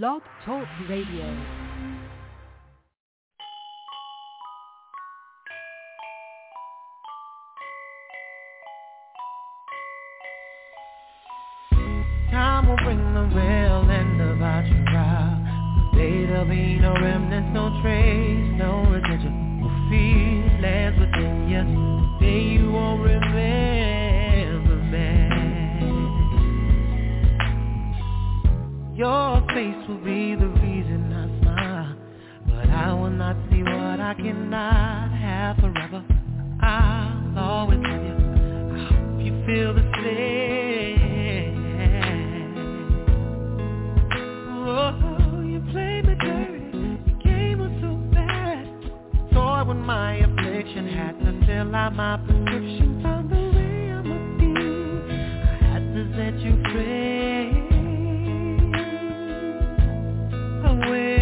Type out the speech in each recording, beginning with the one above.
Blog Talk Radio. There'll be no remnants, no trace, I cannot have forever. I'll always love you. I hope you feel the same. Oh, you played me dirty. Your game was so bad. Toy when my affliction had to fill out my prescription. Found the way I'ma. I had to set you free. Away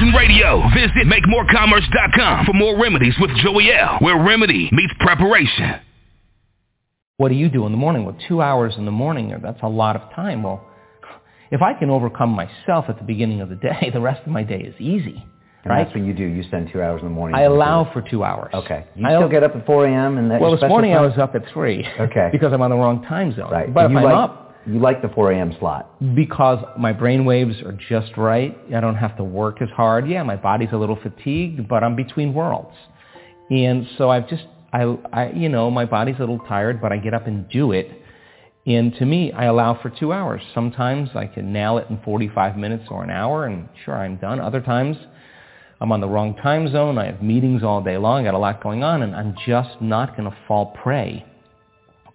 to Evolution Radio. Visit MakeMoreCommerce.com for more remedies with Joey L, where remedy meets preparation. What do you do in the morning? Well, two hours in the morning, that's a lot of time. Well, if I can overcome myself at the beginning of the day, the rest of my day is easy. And right? that's what you do. You spend two hours in the morning. I allow for two hours. Okay. You I still get up at 4 a.m. and that Well, this special morning I was up at 3. Okay. because I'm on the wrong time zone. Right. But if you I'm like, up, You like the 4 a.m. slot. because my brain waves are just right. I don't have to work as hard. Yeah, my body's a little fatigued, but I'm between worlds. And so I've just I, I, you know, my body's a little tired, but I get up and do it. And to me, I allow for two hours. Sometimes I can nail it in 45 minutes or an hour, and sure, I'm done. Other times, I'm on the wrong time zone. I have meetings all day long. I got a lot going on, and I'm just not going to fall prey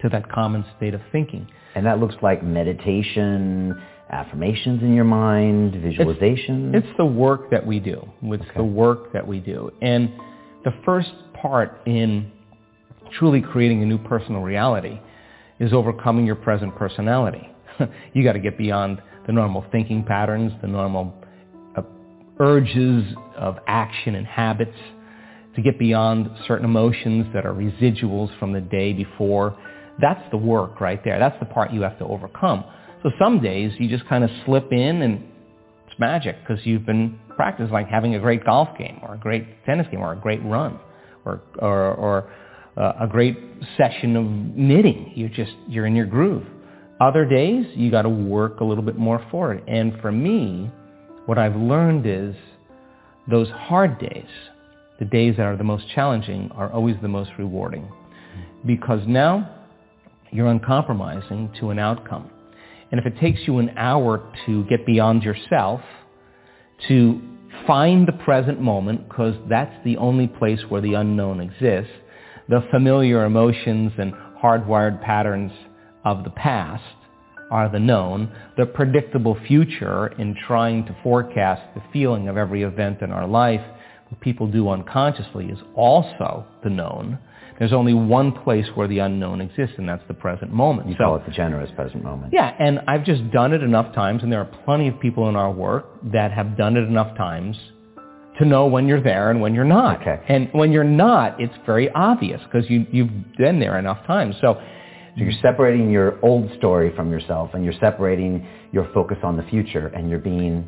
to that common state of thinking. And that looks like meditation, affirmations in your mind, visualization. It's, it's the work that we do. It's Okay. the work that we do. And the first part in truly creating a new personal reality is overcoming your present personality. you got to get beyond the normal thinking patterns, the normal uh, urges of action and habits, to get beyond certain emotions that are residuals from the day before. That's the work right there. That's the part you have to overcome. So some days you just kind of slip in and it's magic because you've been practicing like having a great golf game or a great tennis game or a great run or, or, or uh, a great session of knitting. You just, you're in your groove. Other days you got to work a little bit more for it. And for me, what I've learned is those hard days, the days that are the most challenging are always the most rewarding because now you're uncompromising to an outcome. And if it takes you an hour to get beyond yourself, to find the present moment, because that's the only place where the unknown exists, the familiar emotions and hardwired patterns of the past are the known. The predictable future in trying to forecast the feeling of every event in our life, what people do unconsciously, is also the known. There's only one place where the unknown exists, and that's the present moment. you So- call it the generous present moment. yeah, and I've just done it enough times, and there are plenty of people in our work that have done it enough times to know when you're there and when you're not. Okay. And when you're not, it's very obvious because you, you've been there enough times. So So you're separating your old story from yourself and you're separating your focus on the future and you're being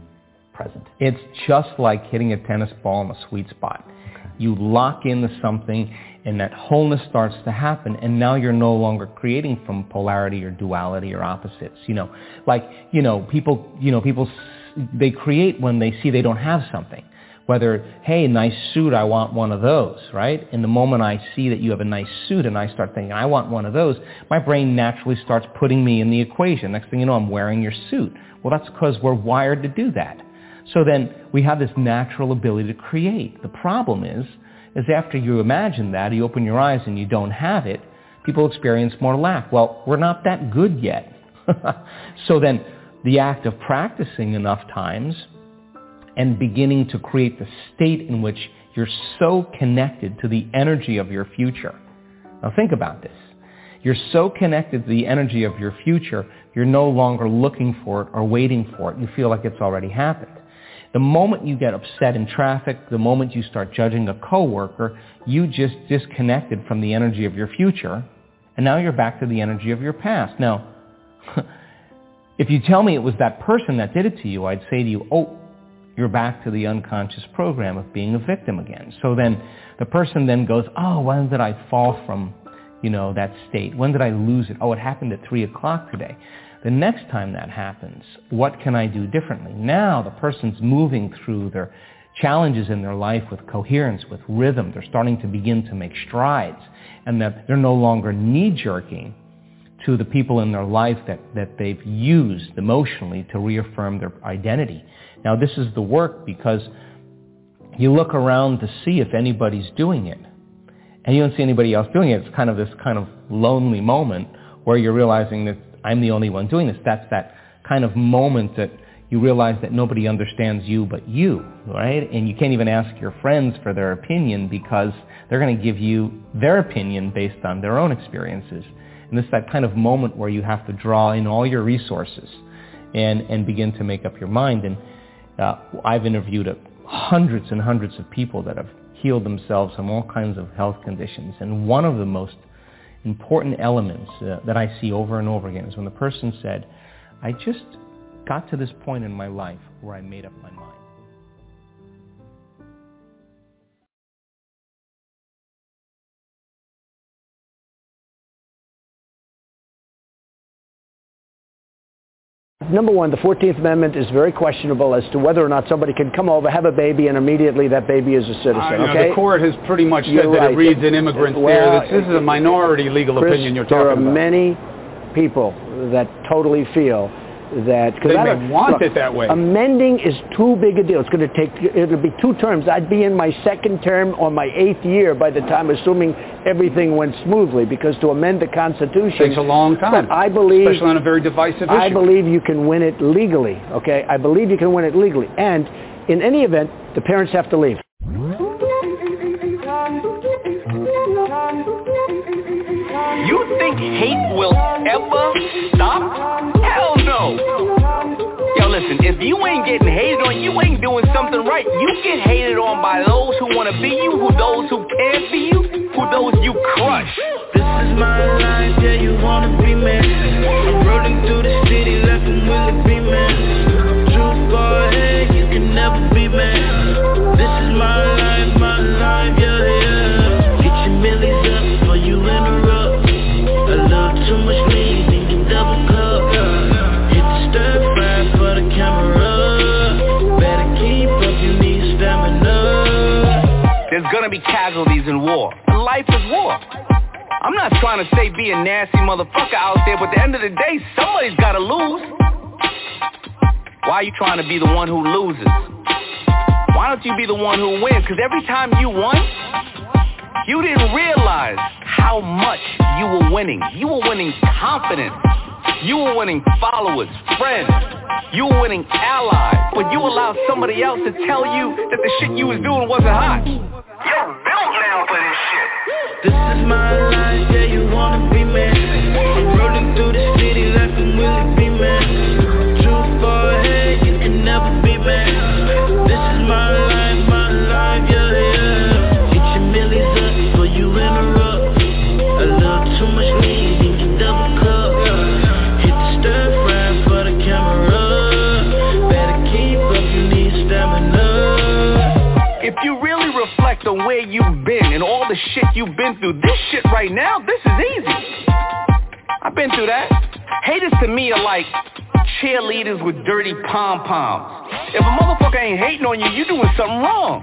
present. it's just like hitting a tennis ball in a sweet spot. Okay. You lock into something and that wholeness starts to happen and now you're no longer creating from polarity or duality or opposites. You know, like, you know, people, you know, people, they create when they see they don't have something. Whether, hey, nice suit, I want one of those, right? And the moment I see that you have a nice suit and I start thinking, I want one of those, my brain naturally starts putting me in the equation. Next thing you know, I'm wearing your suit. Well, that's because we're wired to do that. So then we have this natural ability to create. The problem is, is after you imagine that, you open your eyes and you don't have it, people experience more lack. Well, we're not that good yet. so then the act of practicing enough times and beginning to create the state in which you're so connected to the energy of your future. Now think about this. You're so connected to the energy of your future, you're no longer looking for it or waiting for it. You feel like it's already happened. The moment you get upset in traffic, the moment you start judging a coworker, you just disconnected from the energy of your future, and now you're back to the energy of your past. Now, if you tell me it was that person that did it to you, I'd say to you, oh, you're back to the unconscious program of being a victim again. So then the person then goes, oh, when did I fall from, you know, that state? When did I lose it? Oh, it happened at 3 o'clock today. The next time that happens, what can I do differently? Now the person's moving through their challenges in their life with coherence, with rhythm. They're starting to begin to make strides and that they're no longer knee-jerking to the people in their life that, that they've used emotionally to reaffirm their identity. Now this is the work because you look around to see if anybody's doing it. And you don't see anybody else doing it. It's kind of this kind of lonely moment where you're realizing that I'm the only one doing this. That's that kind of moment that you realize that nobody understands you but you, right? And you can't even ask your friends for their opinion because they're going to give you their opinion based on their own experiences. And it's that kind of moment where you have to draw in all your resources and, and begin to make up your mind. And uh, I've interviewed uh, hundreds and hundreds of people that have healed themselves from all kinds of health conditions. And one of the most important elements uh, that I see over and over again is when the person said, I just got to this point in my life where I made up my mind. Number one, the 14th Amendment is very questionable as to whether or not somebody can come over, have a baby, and immediately that baby is a citizen. Know, okay? The court has pretty much said You're that right. it reads in immigrants Well, there. This, this is a minority legal Chris, opinion you're talking about. there are about. many people that totally feel that because They I may don't- want look, it that way. Amending is too big a deal. It's going to take. It'll be two terms. I'd be in my second term or my eighth year by the time, assuming everything went smoothly. Because to amend the Constitution takes a long time. But I believe, especially on a very divisive issue. I believe you can win it legally. Okay, I believe you can win it legally. And in any event, the parents have to leave. You think hate will ever stop? Hell Yo, listen, if you ain't getting hated on, you ain't doing something right. You get hated on by those who want to be you, who those who can't be you, who those you crush. This is my life, yeah, you wanna be man. I'm rolling through the city like I'm Willie B. Man. Too far ahead, you can never be war. Life is war. I'm not trying to say be a nasty motherfucker out there, but at the end of the day, somebody's gotta lose. Why are you trying to be the one who loses? Why don't you be the one who wins? Because every time you won, you didn't realize how much you were winning. You were winning confidence. You were winning followers, friends. You were winning allies. But you allowed somebody else to tell you that the shit you was doing wasn't hot. You're built now for this shit. This is my life, yeah, you wanna be man. I'm rolling through the city like I'm Willie B. Man. Too far shit you've been through, this shit right now, this is easy. I've been through that. Haters to me are like cheerleaders with dirty pom-poms. If a motherfucker ain't hating on you, you doing something wrong.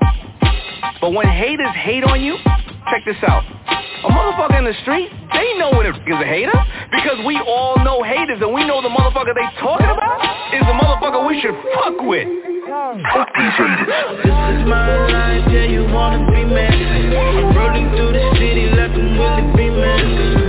But when haters hate on you, check this out. A motherfucker in the street, they know when it is a hater because we all know haters and we know the motherfucker they talking about is the motherfucker we should fuck with. This is my life, yeah, you wanna be man. I'm rolling through the city like I'm Willie B. Man.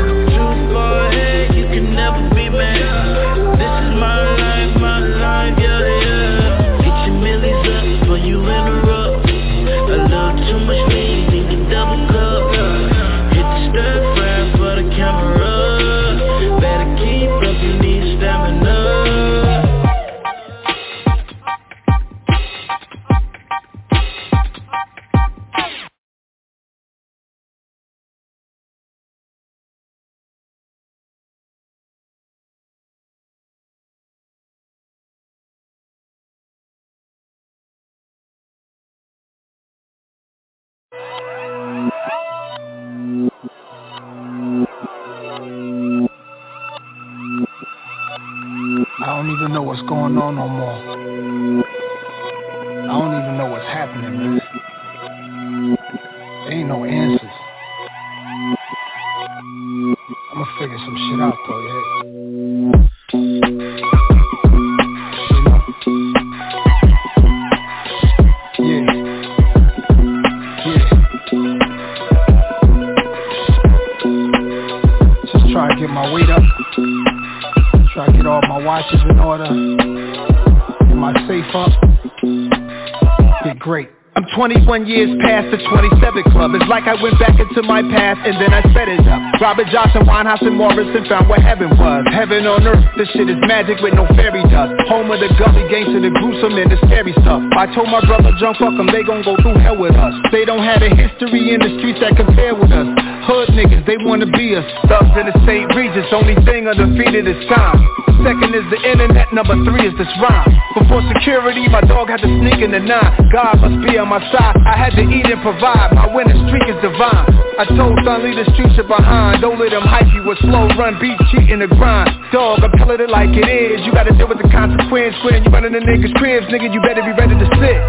21 years past the 27 club. It's like I went back into my past and then I set it up. Robert Johnson, Winehouse, and Morrison found what heaven was. Heaven on earth, this shit is magic with no fairy dust. Home of the gully games to the gruesome and the scary stuff. I told my brother, jump fuck them, they gon' go through hell with us. They don't have a history in the streets that compare with us. Hood niggas, they wanna be us. Thugs in the St. Regis, only thing undefeated is time. Second is the internet, number three is this rhyme. Before security, my dog had to sneak in the nine. God must be on my side. I had to eat and provide. My winning streak is divine. I told son, leave the streets behind. Don't let them hype you with slow run, beat, cheat, and the grind. Dog, I tell it like it is. You gotta deal with the consequence when you running the niggas' cribs, nigga. You better be ready to sit.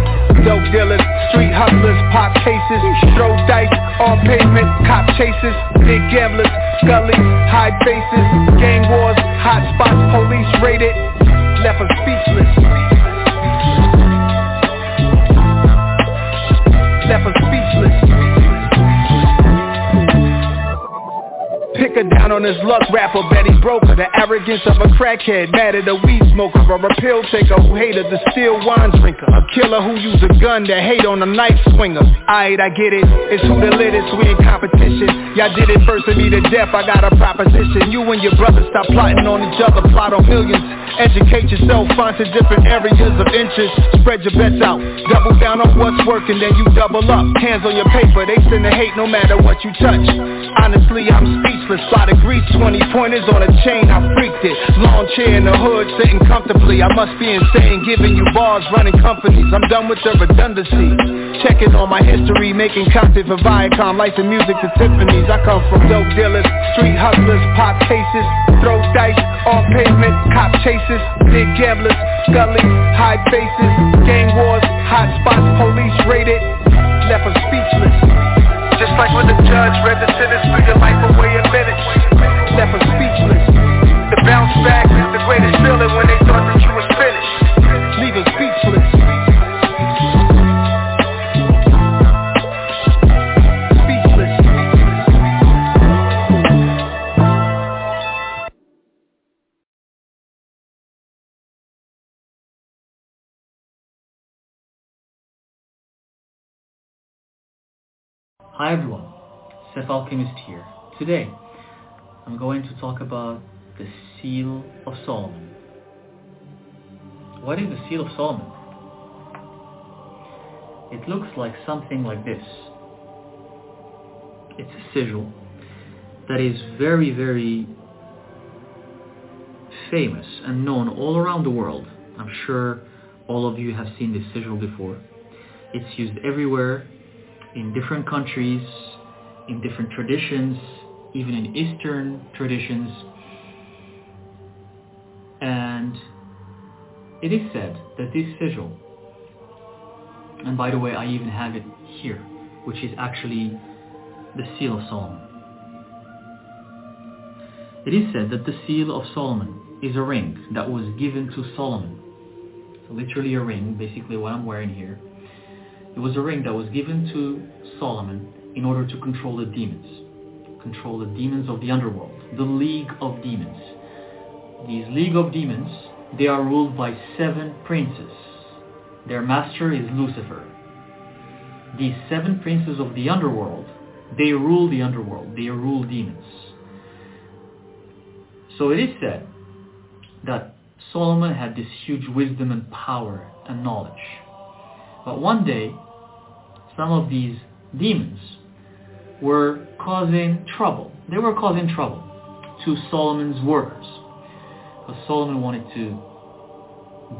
Dope dealers, street hustlers, pop cases, throw dice on pavement, cop chases, big gamblers, scullies, high faces, gang wars, hot as luck rapper Betty Broker The arrogance of a crackhead Mad at a weed smoker. Or a pill taker who hated the still wine drinker. A killer who used a gun to hate on a knife swinger. Aight, I get it. It's who the littest, we in competition. Y'all did it first to me to death. I got a proposition. You and your brother stop plotting on each other. Plot on millions. Educate yourself, find to different areas of interest. Spread your bets out. Double down on what's working, then you double up. Hands on your paper, they send the hate no matter what you touch. Honestly, I'm speechless, I agree 320 pointers on a chain, I freaked it. Long chair in the hood, sitting comfortably. I must be insane, giving you bars, running companies. I'm done with the redundancy. Checking on my history, making content for Viacom Life and music to Tiffany's I come from dope dealers, street hustlers, pop cases Throw dice, off pavement, cop chases Big gamblers, scully, high faces Gang wars, hot spots, police raided Left us speechless just like when the judge read the sentence threw your life away in minutes Left speechless. The bounce back is the greatest feeling when they thought that you was Hi everyone, Seth Alchemist here. Today, I'm going to talk about the Seal of Solomon. What is the Seal of Solomon? It looks like something like this. It's a sigil that is very, very famous and known all around the world. I'm sure all of you have seen this sigil before. It's used everywhere in different countries, in different traditions, even in Eastern traditions. And it is said that this sigil, and by the way, I even have it here, which is actually the seal of Solomon. It is said that the seal of Solomon is a ring that was given to Solomon. So literally a ring, basically what I'm wearing here. It was a ring that was given to Solomon in order to control the demons. Control the demons of the underworld. The League of Demons. These League of Demons, they are ruled by seven princes. Their master is Lucifer. These seven princes of the underworld, they rule the underworld. They rule demons. So it is said that Solomon had this huge wisdom and power and knowledge. But one day, some of these demons were causing trouble. They were causing trouble to Solomon's workers. Because Solomon wanted to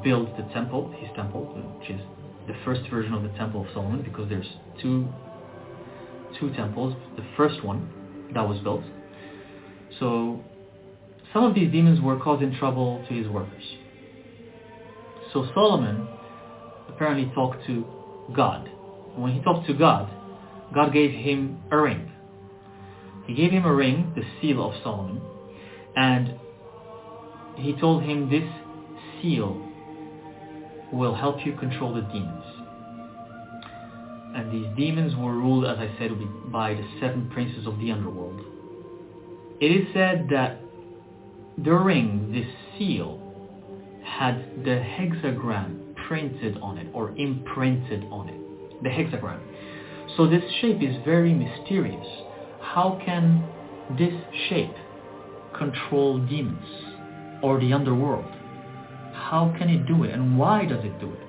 build the temple, his temple, which is the first version of the Temple of Solomon, because there's two, two temples. The first one that was built. So some of these demons were causing trouble to his workers. So Solomon apparently talked to God. When he talked to God, God gave him a ring. He gave him a ring, the seal of Solomon, and he told him this seal will help you control the demons. And these demons were ruled, as I said, by the seven princes of the underworld. It is said that the ring, this seal, had the hexagram printed on it or imprinted on it. The hexagram. So this shape is very mysterious. How can this shape control demons or the underworld? How can it do it and why does it do it?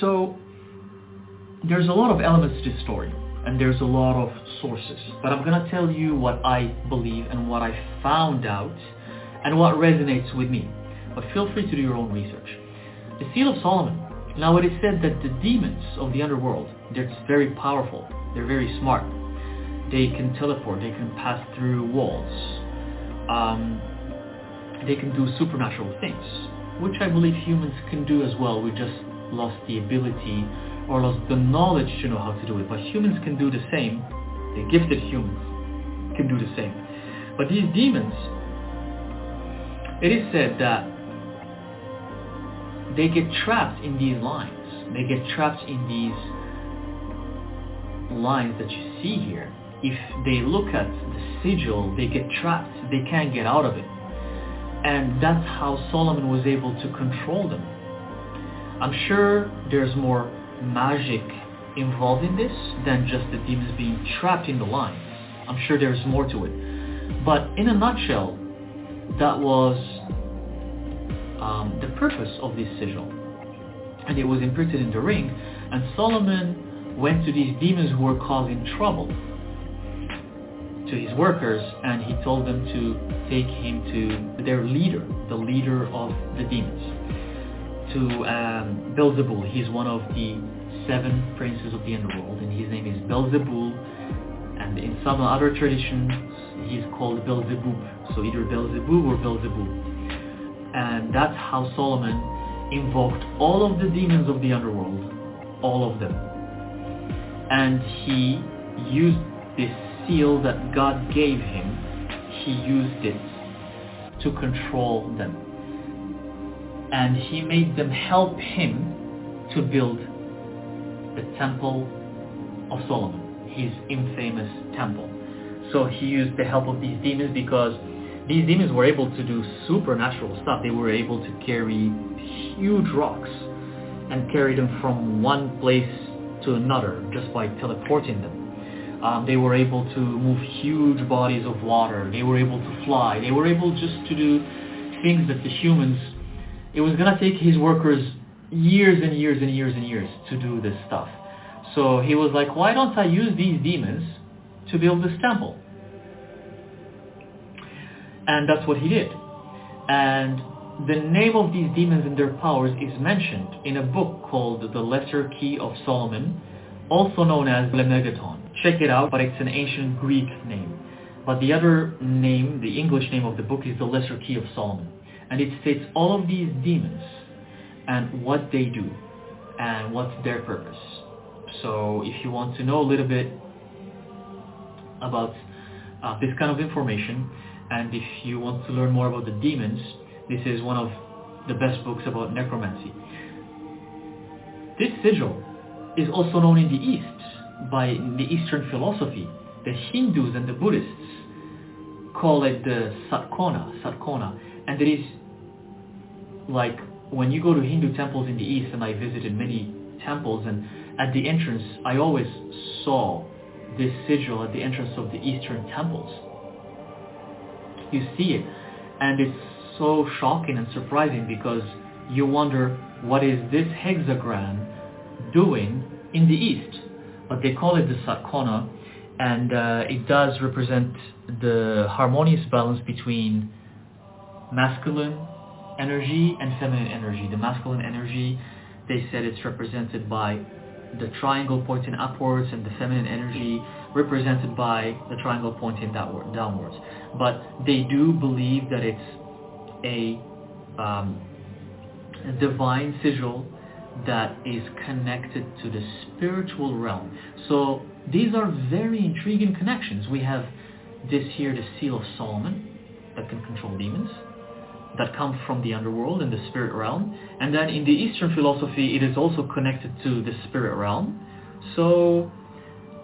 So there's a lot of elements to this story and there's a lot of sources. But I'm going to tell you what I believe and what I found out and what resonates with me. But feel free to do your own research. The Seal of Solomon. Now it is said that the demons of the underworld, they're very powerful. They're very smart. They can teleport. They can pass through walls. Um, they can do supernatural things, which I believe humans can do as well. We just lost the ability or lost the knowledge to know how to do it. But humans can do the same. The gifted humans can do the same. But these demons, it is said that they get trapped in these lines. They get trapped in these lines that you see here. If they look at the sigil, they get trapped. They can't get out of it. And that's how Solomon was able to control them. I'm sure there's more magic involved in this than just the demons being trapped in the lines. I'm sure there's more to it. But in a nutshell, that was um, the purpose of this sigil. And it was imprinted in the ring, and Solomon went to these demons who were causing trouble to his workers, and he told them to take him to their leader, the leader of the demons, to um, Beelzebul. He's one of the seven princes of the underworld, and his name is Beelzebul, and in some other traditions, he's called Beelzebub, so either Beelzebub or Beelzebul. And that's how Solomon invoked all of the demons of the underworld, all of them. And he used this seal that God gave him, he used it to control them. And he made them help him to build the temple of Solomon, his infamous temple. So he used the help of these demons because these demons were able to do supernatural stuff. They were able to carry huge rocks and carry them from one place to another just by teleporting them. Um, they were able to move huge bodies of water. They were able to fly. They were able just to do things that the humans, it was going to take his workers years and years and years and years to do this stuff. So he was like, why don't I use these demons to build this temple? And that's what he did. And the name of these demons and their powers is mentioned in a book called The Lesser Key of Solomon, also known as Lemegeton. Check it out, but it's an ancient Greek name. But the other name, the English name of the book is The Lesser Key of Solomon. And it states all of these demons and what they do and what's their purpose. So if you want to know a little bit about uh, this kind of information, and if you want to learn more about the demons, this is one of the best books about necromancy. This sigil is also known in the East by the Eastern philosophy. The Hindus and the Buddhists call it the Satkona, Satkona, and it is like when you go to Hindu temples in the East, and I visited many temples, and at the entrance, I always saw this sigil at the entrance of the Eastern temples. You see it, and it's so shocking and surprising because you wonder what is this hexagram doing in the East? But they call it the Satkona, and uh, it does represent the harmonious balance between masculine energy and feminine energy. The masculine energy, they said it's represented by the triangle pointing upwards and the feminine energy represented by the triangle pointing downwards. But they do believe that it's a, um, divine sigil that is connected to the spiritual realm. So these are very intriguing connections. We have this here, the seal of Solomon, that can control demons, that come from the underworld and the spirit realm. And then in the Eastern philosophy, it is also connected to the spirit realm. So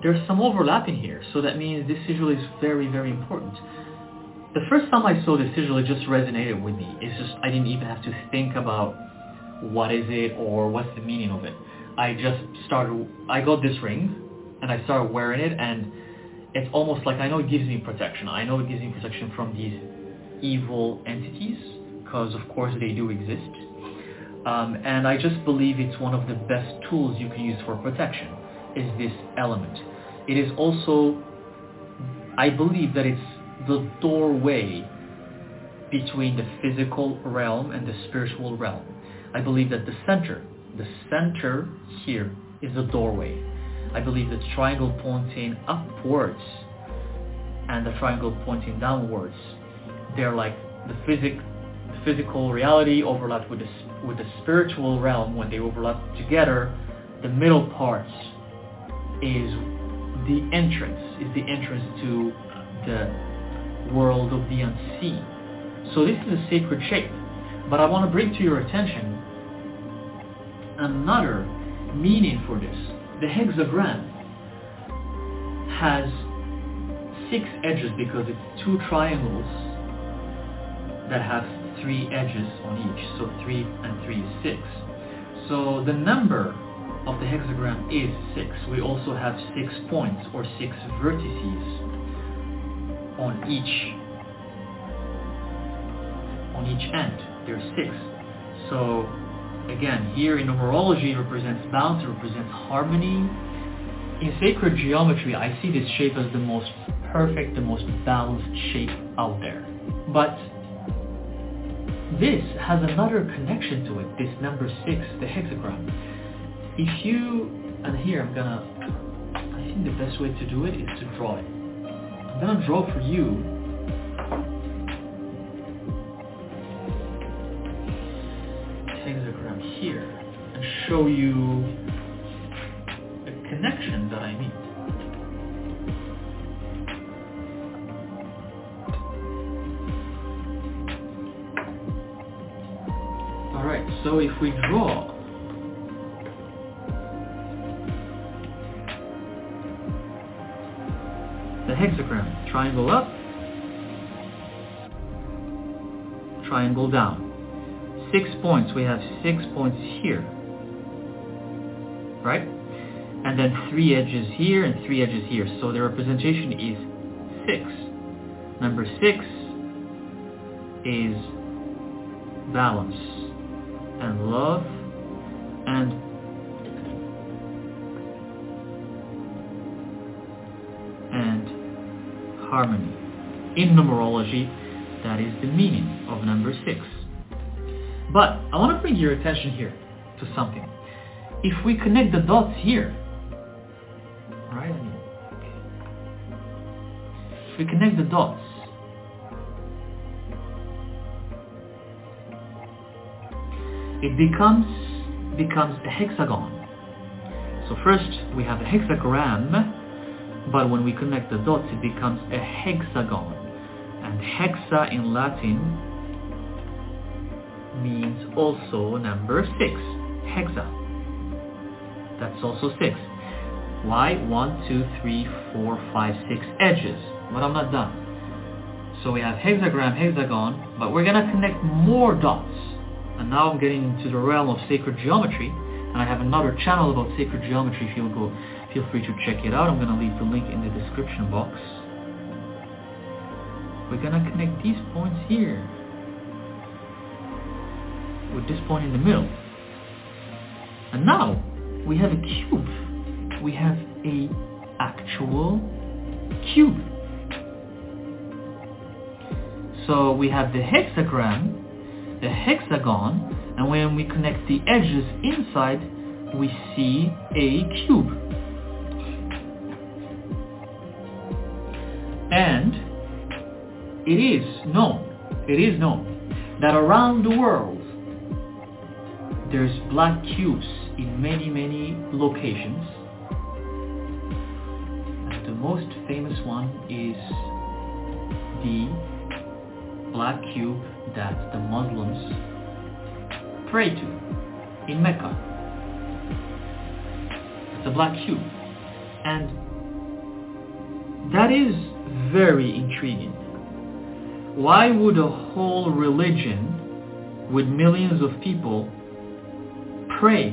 there's some overlapping here. So that means this sigil is very, very important. The first time I saw this sigil, it just resonated with me. It's just, I didn't even have to think about what is it or what's the meaning of it. I just started, I got this ring and I started wearing it and it's almost like I know it gives me protection. I know it gives me protection from these evil entities because of course they do exist. Um, and I just believe it's one of the best tools you can use for protection is this element. It is also, I believe that it's the doorway between the physical realm and the spiritual realm. I believe that the center, the center here is the doorway. I believe the triangle pointing upwards and the triangle pointing downwards. They're like the physic, the physical reality overlapped with the with the spiritual realm. When they overlap together, the middle parts is the entrance, is the entrance to uh, the world of the unseen. So this is a sacred shape. But I want to bring to your attention another meaning for this. The hexagram has six edges because it's two triangles that have three edges on each. So three and three is six. So the number of the hexagram is six. We also have six points or six vertices on each on each end. There's six. So again, here in numerology it represents balance, it represents harmony. In sacred geometry, I see this shape as the most perfect, the most balanced shape out there. But this has another connection to it, this number six, the hexagram. If you, and here I'm gonna, I think the best way to do it is to draw it. I'm gonna draw for you hexagram here and show you the connection that I need. Alright, so if we draw hexagram, triangle up, triangle down. Six points, we have six points here, right? And then three edges here and three edges here. So the representation is six. Number six is balance and love and harmony. In numerology, that is the meaning of number six. But I want to bring your attention here to something. If we connect the dots here, right? If we connect the dots, it becomes becomes a hexagon. So first we have a hexagram, but when we connect the dots it becomes a hexagon. And hexa in Latin means also number six, hexa. That's also six. Why? One, two, three, four, five, six edges. But I'm not done. So we have hexagram, hexagon, but we're gonna connect more dots. And now I'm getting into the realm of sacred geometry, and I have another channel about sacred geometry. If you'll go, feel free to check it out. I'm gonna leave the link in the description box. We're gonna connect these points here with this point in the middle. And now we have a cube. We have a actual cube. So we have the hexagram, the hexagon, and when we connect the edges inside, we see a cube. It is known, it is known that around the world there's black cubes in many, many locations. And the most famous one is the black cube that the Muslims pray to in Mecca. It's a black cube. And that is very intriguing. Why would a whole religion with millions of people pray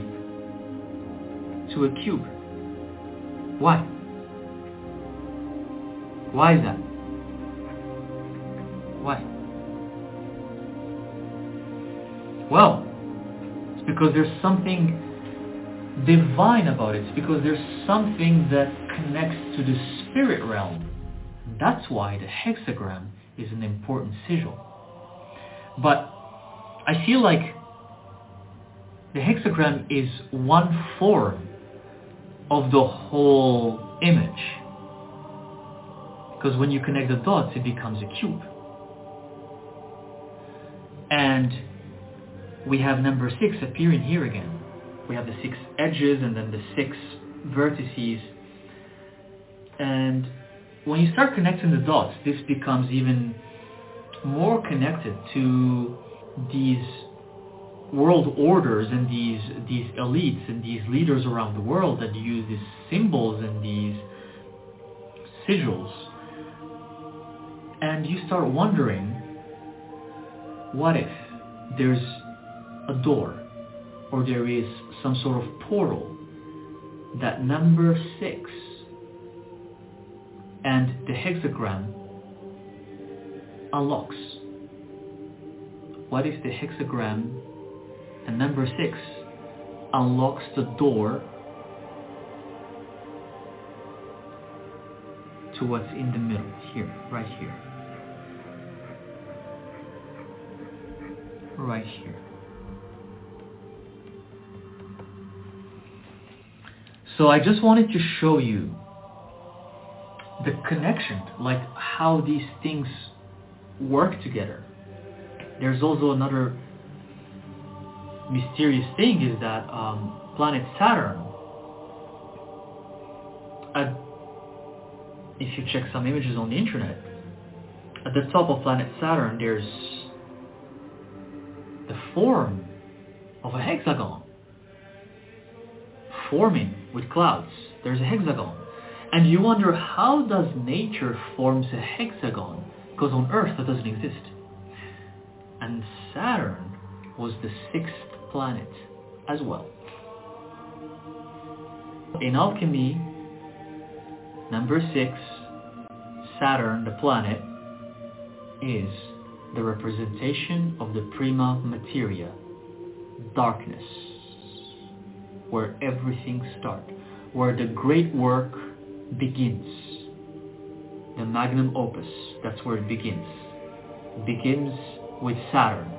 to a cube? Why? Why is that? Why? Well, it's because there's something divine about it. It's because there's something that connects to the spirit realm. That's why the hexagram is an important sigil. But I feel like the hexagram is one form of the whole image. Because when you connect the dots, it becomes a cube. And we have number six appearing here again. We have the six edges and then the six vertices. And when you start connecting the dots, this becomes even more connected to these world orders and these these elites and these leaders around the world that use these symbols and these sigils. And you start wondering what if there's a door or there is some sort of portal that number six and the hexagram unlocks what if the hexagram and number six unlocks the door to what's in the middle, here, right here. Right here. So I just wanted to show you the connection, like how these things work together. There's also another mysterious thing is that um, planet Saturn, at, if you check some images on the internet, at the top of planet Saturn there's the form of a hexagon forming with clouds. There's a hexagon. And you wonder how does nature forms a hexagon? Because on Earth that doesn't exist. And Saturn was the sixth planet as well. In alchemy, number six, Saturn, the planet, is the representation of the prima materia, darkness, where everything starts, where the great work begins. The magnum opus, that's where it begins. It begins with Saturn,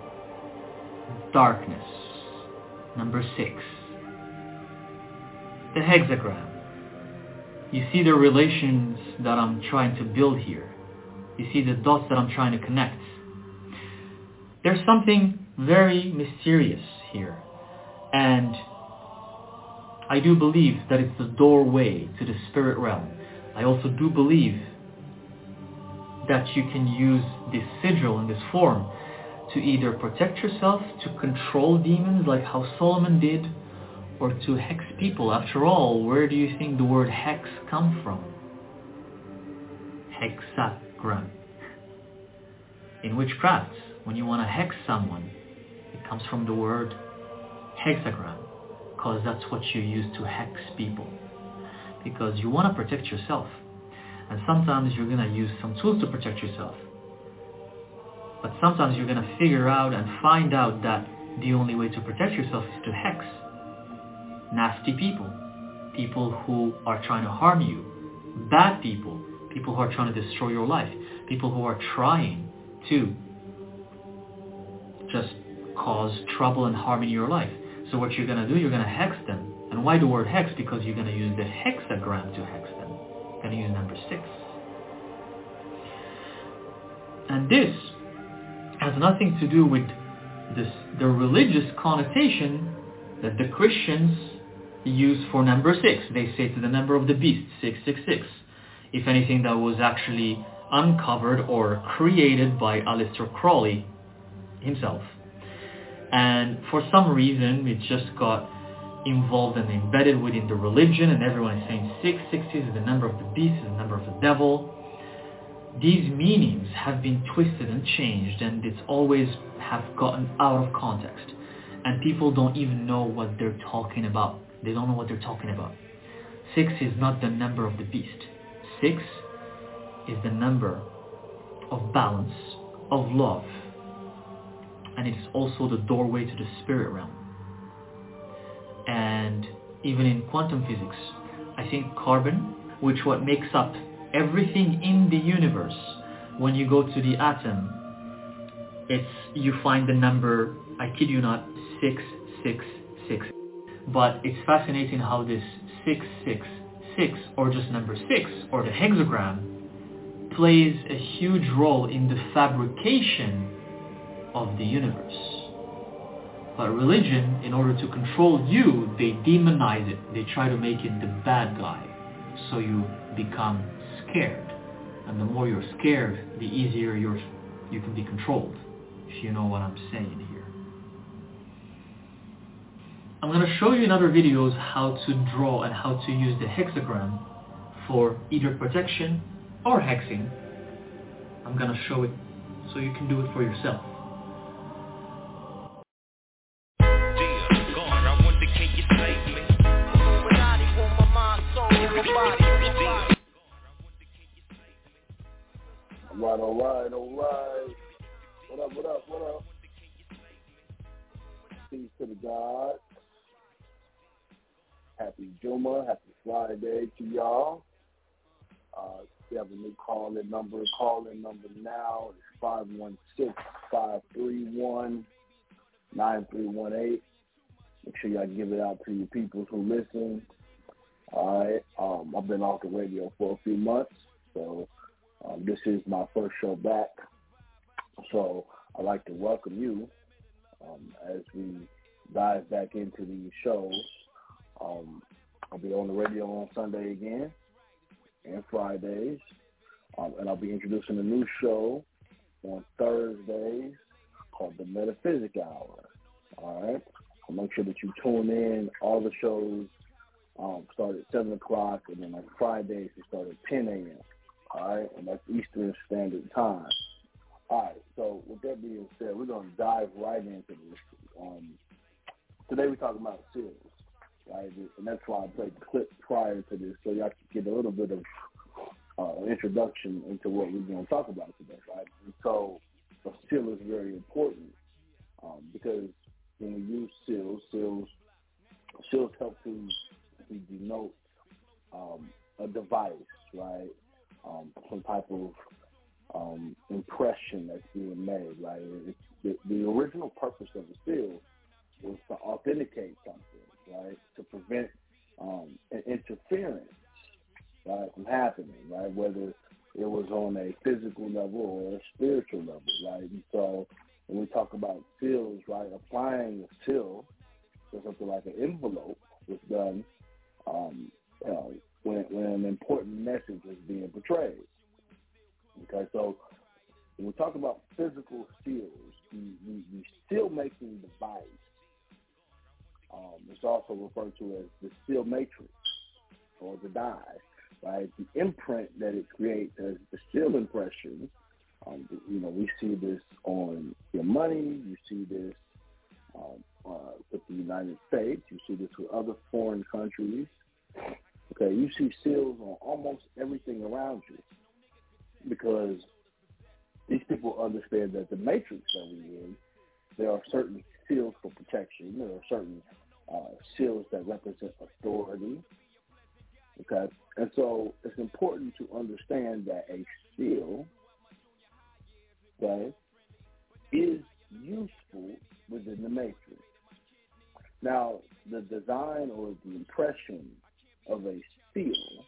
darkness, number six. The hexagram. You see the relations that I'm trying to build here. You see the dots that I'm trying to connect. There's something very mysterious here. And I do believe that it's the doorway to the spirit realm. I also do believe that you can use this sigil in this form to either protect yourself, to control demons like how Solomon did, or to hex people. After all, where do you think the word hex come from? Hexagram. In witchcraft, when you want to hex someone, it comes from the word hexagram, because that's what you use to hex people. Because you want to protect yourself. And sometimes you're going to use some tools to protect yourself. But sometimes you're going to figure out and find out that the only way to protect yourself is to hex nasty people, people who are trying to harm you, bad people, people who are trying to destroy your life, people who are trying to just cause trouble and harm in your life. So what you're going to do, you're going to hex them. And why the word hex? Because you're going to use the hexagram to hex them. You're going to use number six. And this has nothing to do with this, the religious connotation that the Christians use for number six. They say to the number of the beast, 666. If anything, that was actually uncovered or created by Aleister Crowley himself. And for some reason, it just got involved and embedded within the religion, and everyone is saying 666 is the number of the beast, is the number of the devil. These meanings have been twisted and changed, and it's always have gotten out of context. And people don't even know what they're talking about. They don't know what they're talking about. Six is not the number of the beast. Six is the number of balance, of love, and it is also the doorway to the spirit realm. And even in quantum physics, I think carbon, which what makes up everything in the universe, when you go to the atom, it's you find the number, I kid you not, 666. But it's fascinating how this 666 or just number 6 or the hexagram plays a huge role in the fabrication of the universe. But religion, in order to control you, they demonize it. They try to make it the bad guy. So you become scared. And the more you're scared, the easier you're, you can be controlled, if you know what I'm saying here. I'm going to show you in other videos how to draw and how to use the hexagram for either protection or hexing. I'm going to show it so you can do it for yourself. Right, all right, all right. What up, what up, what up? Peace to the God. Happy Juma, happy Friday to y'all. Uh, we have a new call-in number. Call-in number now is 516-531-9318. Make sure y'all give it out to your people who listen. All right. Um, I've been off the radio for a few months, so um, this is my first show back. So I'd like to welcome you um, as we dive back into these shows. Um, I'll be on the radio on Sunday again and Fridays. Um, and I'll be introducing a new show on Thursdays called the Metaphysic Hour. All right? Make sure that you tune in. All the shows um, start at 7 o'clock, and then on Fridays they start at 10 a.m. All right? And that's Eastern Standard Time. All right, so with that being said, we're going to dive right into this. Um, today we're talking about seals, right? And that's why I played the clip prior to this, so y'all can get a little bit of uh, introduction into what we're going to talk about today, right? And so a seal is very important um, because when we use seals, seals, seals help to, to denote um, a device, right? Um, some type of um, impression that's being made, right? It's, the, the original purpose of the seal was to authenticate something, right? To prevent um, an interference, right, from happening, right? Whether it was on a physical level or a spiritual level, right? And so when we talk about seals, right, applying a seal to something like an envelope was done um, you know, when, when an important message is being portrayed. Okay, so when we talk about physical seals, the, the, the seal making device um, is also referred to as the seal matrix or the die, right? The imprint that it creates as the seal impression. Um, you know, we see this on your money. You see this um, uh, with the United States. You see this with other foreign countries. Okay, you see seals on almost everything around you because these people understand that the matrix that we in, there are certain seals for protection. There are certain uh, seals that represent authority. Okay, and so it's important to understand that a seal, okay, is useful within the matrix. Now, the design or the impression of a seal,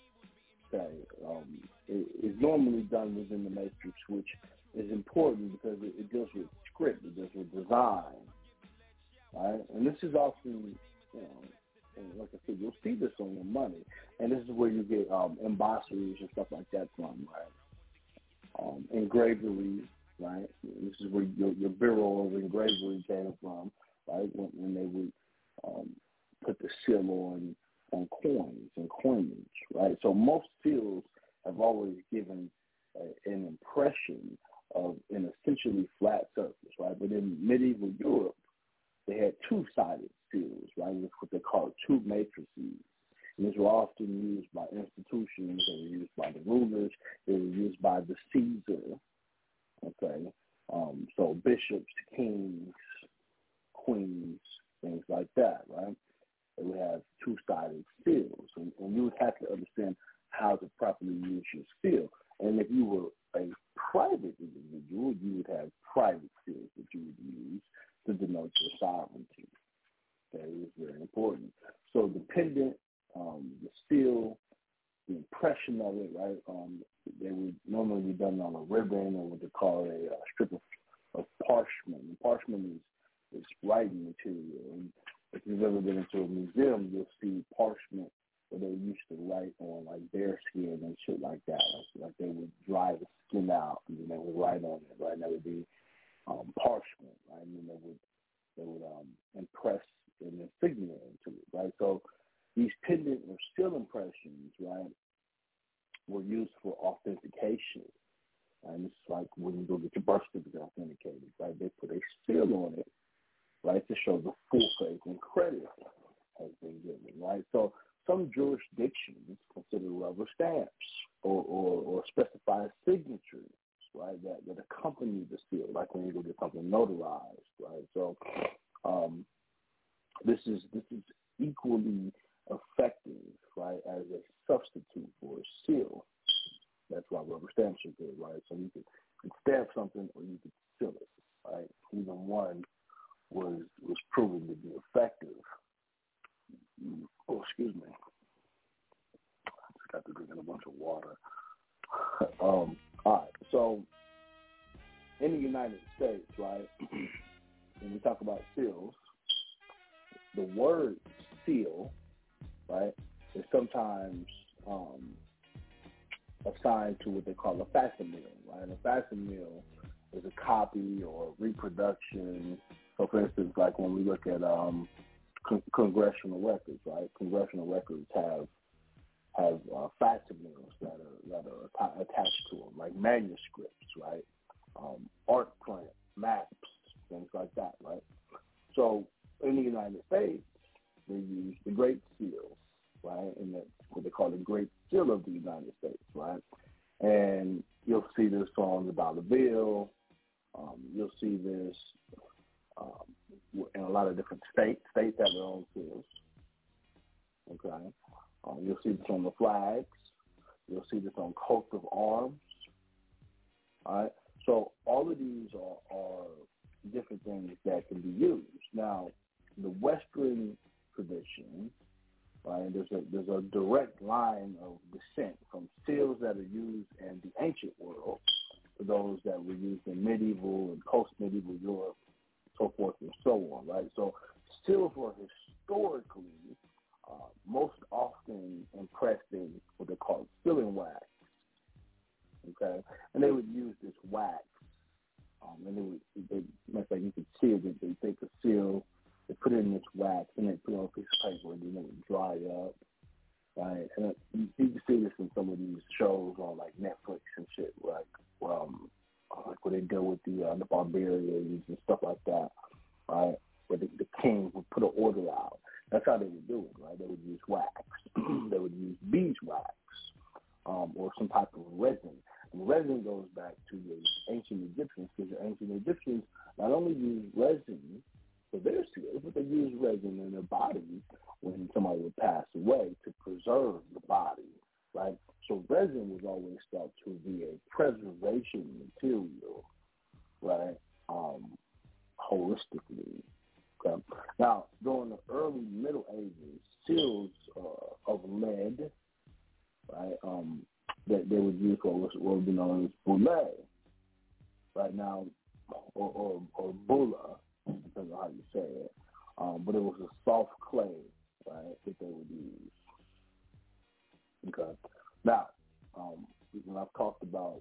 okay, um, is normally done within the matrix, which is important because it, it deals with script, it deals with design, right? And this is often, you know, like I said, you'll see this on your money, and this is where you get um, embossers and stuff like that from, right? Um, engravery, right? This is where your, your bureau of engravery came from, right? When, when they would um, put the seal on on coins and coinage, right? So most seals have always given an impression of an essentially flat surface, right? But in medieval Europe, they had two-sided seals, right? It's what they call two matrices. And these were often used by institutions. They were used by the rulers. They were used by the Caesar. Okay, um, so bishops, kings, queens, things like that, right? They would have two-sided seals, and, and you would have to understand how to properly use your seal. And if you were a private individual, you would have private seals that you would use to denote your sovereignty. That is very important. So the pendant, um, the seal, the impression of it, right? Um, they would normally be done on a ribbon or what they call a uh, strip of, of parchment. And parchment is, is writing material. And if you've ever been into a museum, you'll see parchment where they used to write on like bear skin and shit like that. Like, like they would dry the skin out and then they would write on it, right? And that would be um, parchment, right? And then they would they would um, impress an insignia into it, right? So these pendant or seal impressions, right, were used for authentication. And it's like when you go get your birth certificate authenticated, right? They put a seal on it, right, to show the full faith and credit has been given, right? So some jurisdictions consider rubber stamps or, or, or specify signatures, right, that, that accompany the seal, like when you go get something notarized, right? So um, this is this is equally effective, right, as a substitute for a seal. That's why rubber stamps are good, right? So you could stamp something or you could seal it, right? Either one was was proven to be effective. Oh, excuse me. I just got to drinking a bunch of water. um, all right, so in the United States, right, when we talk about seals, the word seal, right, is sometimes um, assigned to what they call a facsimile, right? A facsimile is a copy or reproduction. So, for instance, like when we look at um, con- congressional records, right? Congressional records have have uh, facsimiles that are that are atta- attached to them, like manuscripts, right? Um, art print, maps, things like that, right? So in the United States, they use the Great Seal, right? And that's what they call the Great Seal of the United States, right? And you'll see this on the dollar bill. Um, you'll see this um, in a lot of different states. States have their own seals. Okay. Um, you'll see this on the flags. You'll see this on coats of arms. All right. So all of these are, are different things that can be used. Now, the Western tradition, right? There's a there's a direct line of descent from seals that are used in the ancient world to those that were used in medieval and post-medieval Europe, so forth and so on, right? So were historically uh, most often impressed in what they call sealing wax. Okay, and they would use this wax, um, and they would, they, matter of you could see it. They, take a seal, they put it in this wax, and they put it on a piece of paper, and then it would dry up. Right, and you, you can see this in some of these shows on like Netflix and shit, like um, like where they deal with the uh, the barbarians and stuff like that, right? Where the, the king would put an order out. That's how they would do it, right? They would use wax. they would use beeswax um, or some type of resin. And resin goes back to the ancient Egyptians because the ancient Egyptians not only used resin for their seals, but they used resin in their bodies when somebody would pass away to preserve the body, right? So resin was always thought to be a preservation material, right? Um, holistically. Okay. Now, during the early Middle Ages, seals uh, of lead, right, um, that they would use for what would be known as boulet, right now, or or, or bula, on how you say it. Um, but it was a soft clay, right, that they would use. Okay. Now, um, when I've talked about,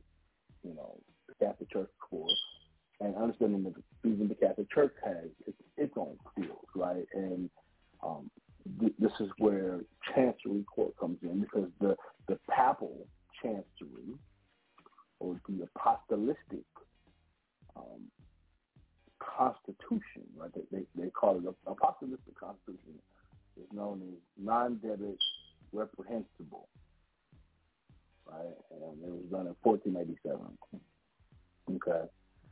you know, the Catholic Church before, and understanding that even the Catholic Church has its, its own field, right? And um, th- this is where Chancery Court comes in because the the papal chancery or the apostolistic um, constitution, right? They, they, they call it a apostolistic constitution is known as non-debit reprehensible, right? And it was done in 1487. Okay.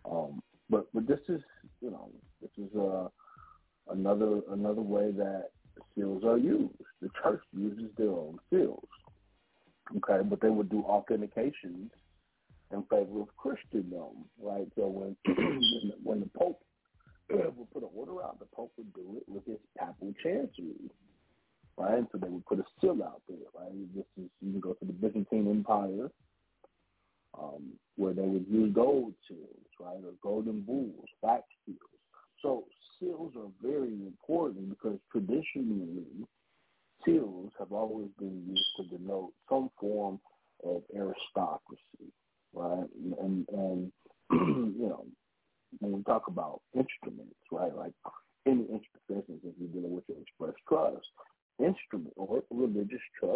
Um, but but this is you know this is uh, another another way that seals are used. The church uses their own seals. Okay, but they would do authentications in favor of Christendom, right? So when when the Pope would put an order out, the Pope would do it with his papal chancery, right? So they would put a seal out there, right? This is you can go to the Byzantine Empire. Um, where they would use gold seals, right, or golden bulls, wax seals. So seals are very important because traditionally seals have always been used to denote some form of aristocracy, right? And and you know when we talk about instruments, right? Like any instrument, for instance, if you're dealing with your express trust, instrument or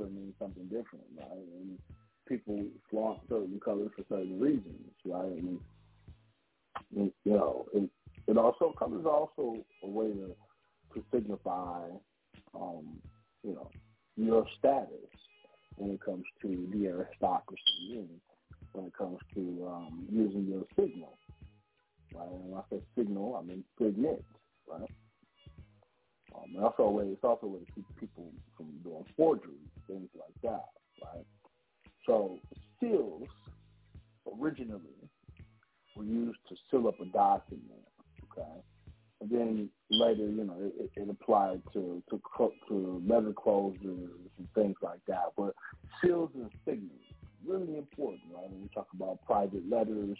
color means something different, right? And people flaunt certain colors for certain reasons, right? And you know, it, it also colors also a way to to signify, um, you know, your status when it comes to the aristocracy and when it comes to um, using your signal. Right? And when I say signal, I mean signet, right? Um, and also a way, it's also a way to keep people from doing forgery, things like that, right? So seals originally were used to seal up a document, okay? And then later, you know, it, it applied to to to letter closures and things like that. But seals and signals really important, right? When we talk about private letters,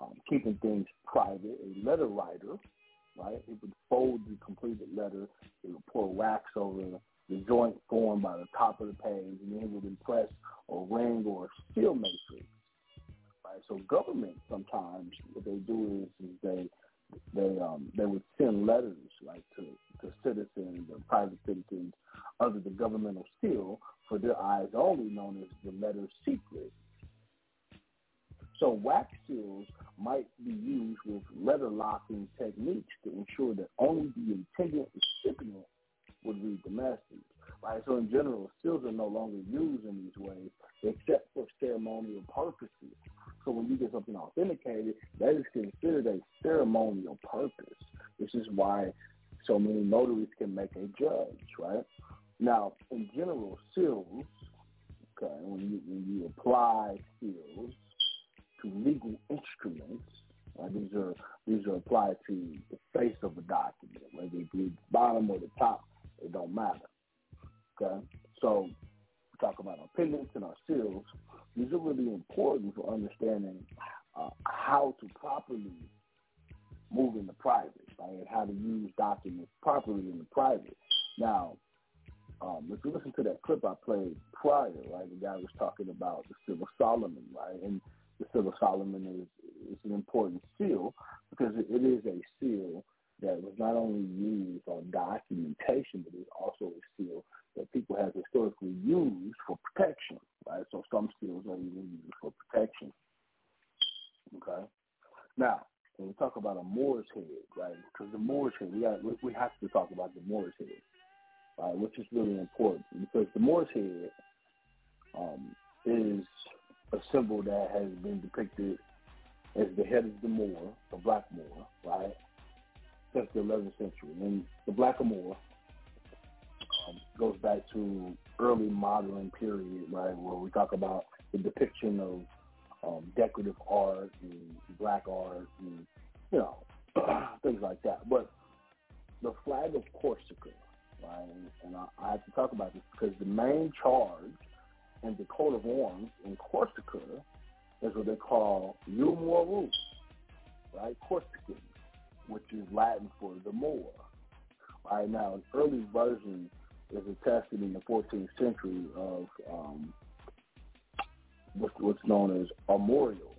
um, keeping things private. A letter writer, right? It would fold the completed letter. It would pour wax over the joint formed by the top of the page, and then would impress or ring or a steel matrix. Right. So government sometimes what they do is, is they they um they would send letters like to to citizens or private citizens under the governmental seal for their eyes only, known as the letter secret. So wax seals might be used with letter locking techniques to ensure that only the intended recipient would read the message. Right. So in general, seals are no longer used in these ways except for ceremonial purposes. So when you get something authenticated, that is considered a ceremonial purpose. This is why so many notaries can make a judge, right? Now, in general, seals, okay, when you when you apply seals to legal instruments, these are these are applied to the face of a document, whether it be the bottom or the top, it don't matter. Okay, so we talk about our pendants and our seals. These are really important for understanding uh, how to properly move in the private, right, how to use documents properly in the private. Now, um, if you listen to that clip I played prior, right, the guy was talking about the Seal of Solomon, right, and the Seal of Solomon is is an important seal because it is a seal that was not only used on documentation, but it's also a seal that people have historically used for protection, right? So some seals are even used for protection. Okay. Now, when we talk about a Moor's head, right? Because the Moor's head, we got we have to talk about the Moor's head, right? Which is really important because the Moor's head um, is a symbol that has been depicted as the head of the Moor, the Black Moor, right? Since the 11th century, and the Black Moor um, goes back to early modern period, right, where we talk about the depiction of um, decorative art and black art and you know things like that. But the flag of Corsica, right? And, and I, I have to talk about this because the main charge in the coat of arms in Corsica is what they call U Moru, right? Corsican, which is Latin for the Moor. Right now, an early version is attested in the 14th century of um, what's, known as armorial,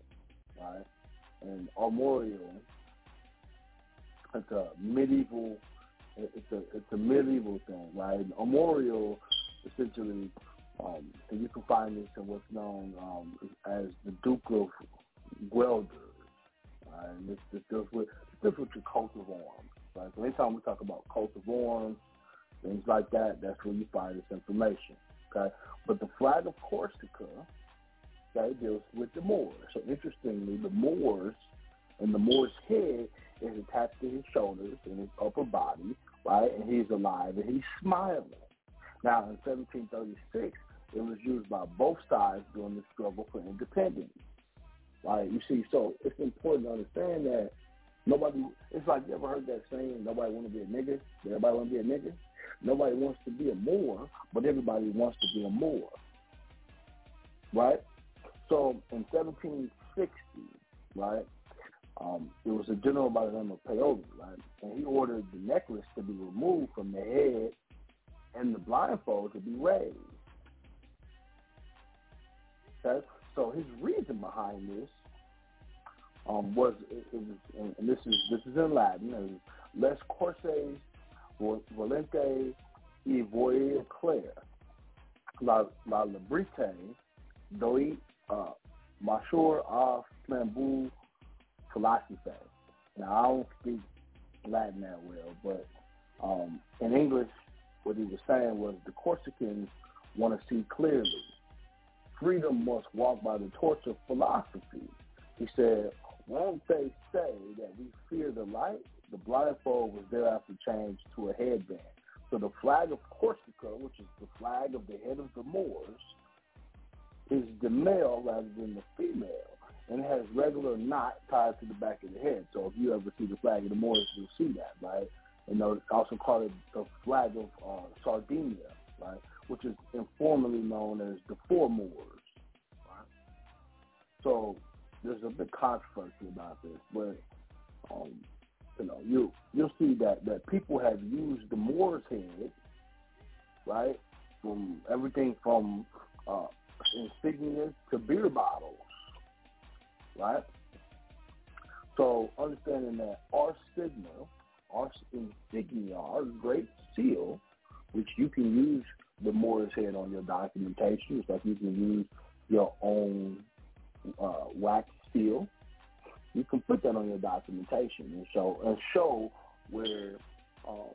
right? And armorial, it's a medieval, it's a it's a medieval thing, right? Armorial, essentially, um, and you can find this in what's known um, as the Duke of Guelders, right? And this, this deals with of arms, right? So anytime we talk about arms, things like that, that's where you find this information, okay? But the flag of Corsica okay, deals with the Moors. So interestingly, the Moors and the Moor's head is attached to his shoulders and his upper body, right? And he's alive and he's smiling. Now, in 1736, it was used by both sides during the struggle for independence. Right? You see, so it's important to understand that nobody, it's like you ever heard that saying, nobody want to be a nigger, everybody want to be a nigger? Nobody wants to be a Moor, but everybody wants to be a Moor. Right? So in 1760, right, um, there was a general by the name of Paoli, right, and he ordered the necklace to be removed from the head and the blindfold to be raised. Okay, so his reason behind this um, was it, it was, and this is this is in Latin, les corses volente y voy clair la la librite doit uh, of Flambeau philosophy. Now, I don't speak Latin that well, but um, in English, what he was saying was the Corsicans want to see clearly. Freedom must walk by the torch of philosophy. He said, won't they say that we fear the light? The blindfold was thereafter changed to a headband. So the flag of Corsica, which is the flag of the head of the Moors, is the male rather than the female, and it has regular knot tied to the back of the head. So if you ever see the flag of the Moors, you'll see that, right? And they also call it the flag of uh, Sardinia, right? Which is informally known as the Four Moors, right? So there's a big controversy about this, but um, you know, you you'll see that that people have used the Moor's head, right, from everything from uh, insignias to beer bottles, right? So understanding that our stigma, our insignia, our great seal, which you can use the Moor's head on your documentation, like you can use your own uh, wax You can put that on your documentation and show and show where um,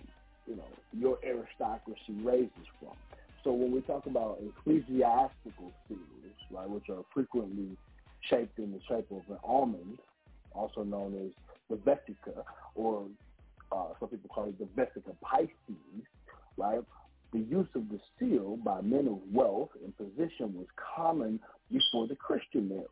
you know your aristocracy raises from. So when we talk about ecclesiastical seals, right, which are frequently shaped in the shape of an almond, also known as the vestica, or uh, some people call it the Vesica Pisces, right? The use of the seal by men of wealth and position was common before the Christian era.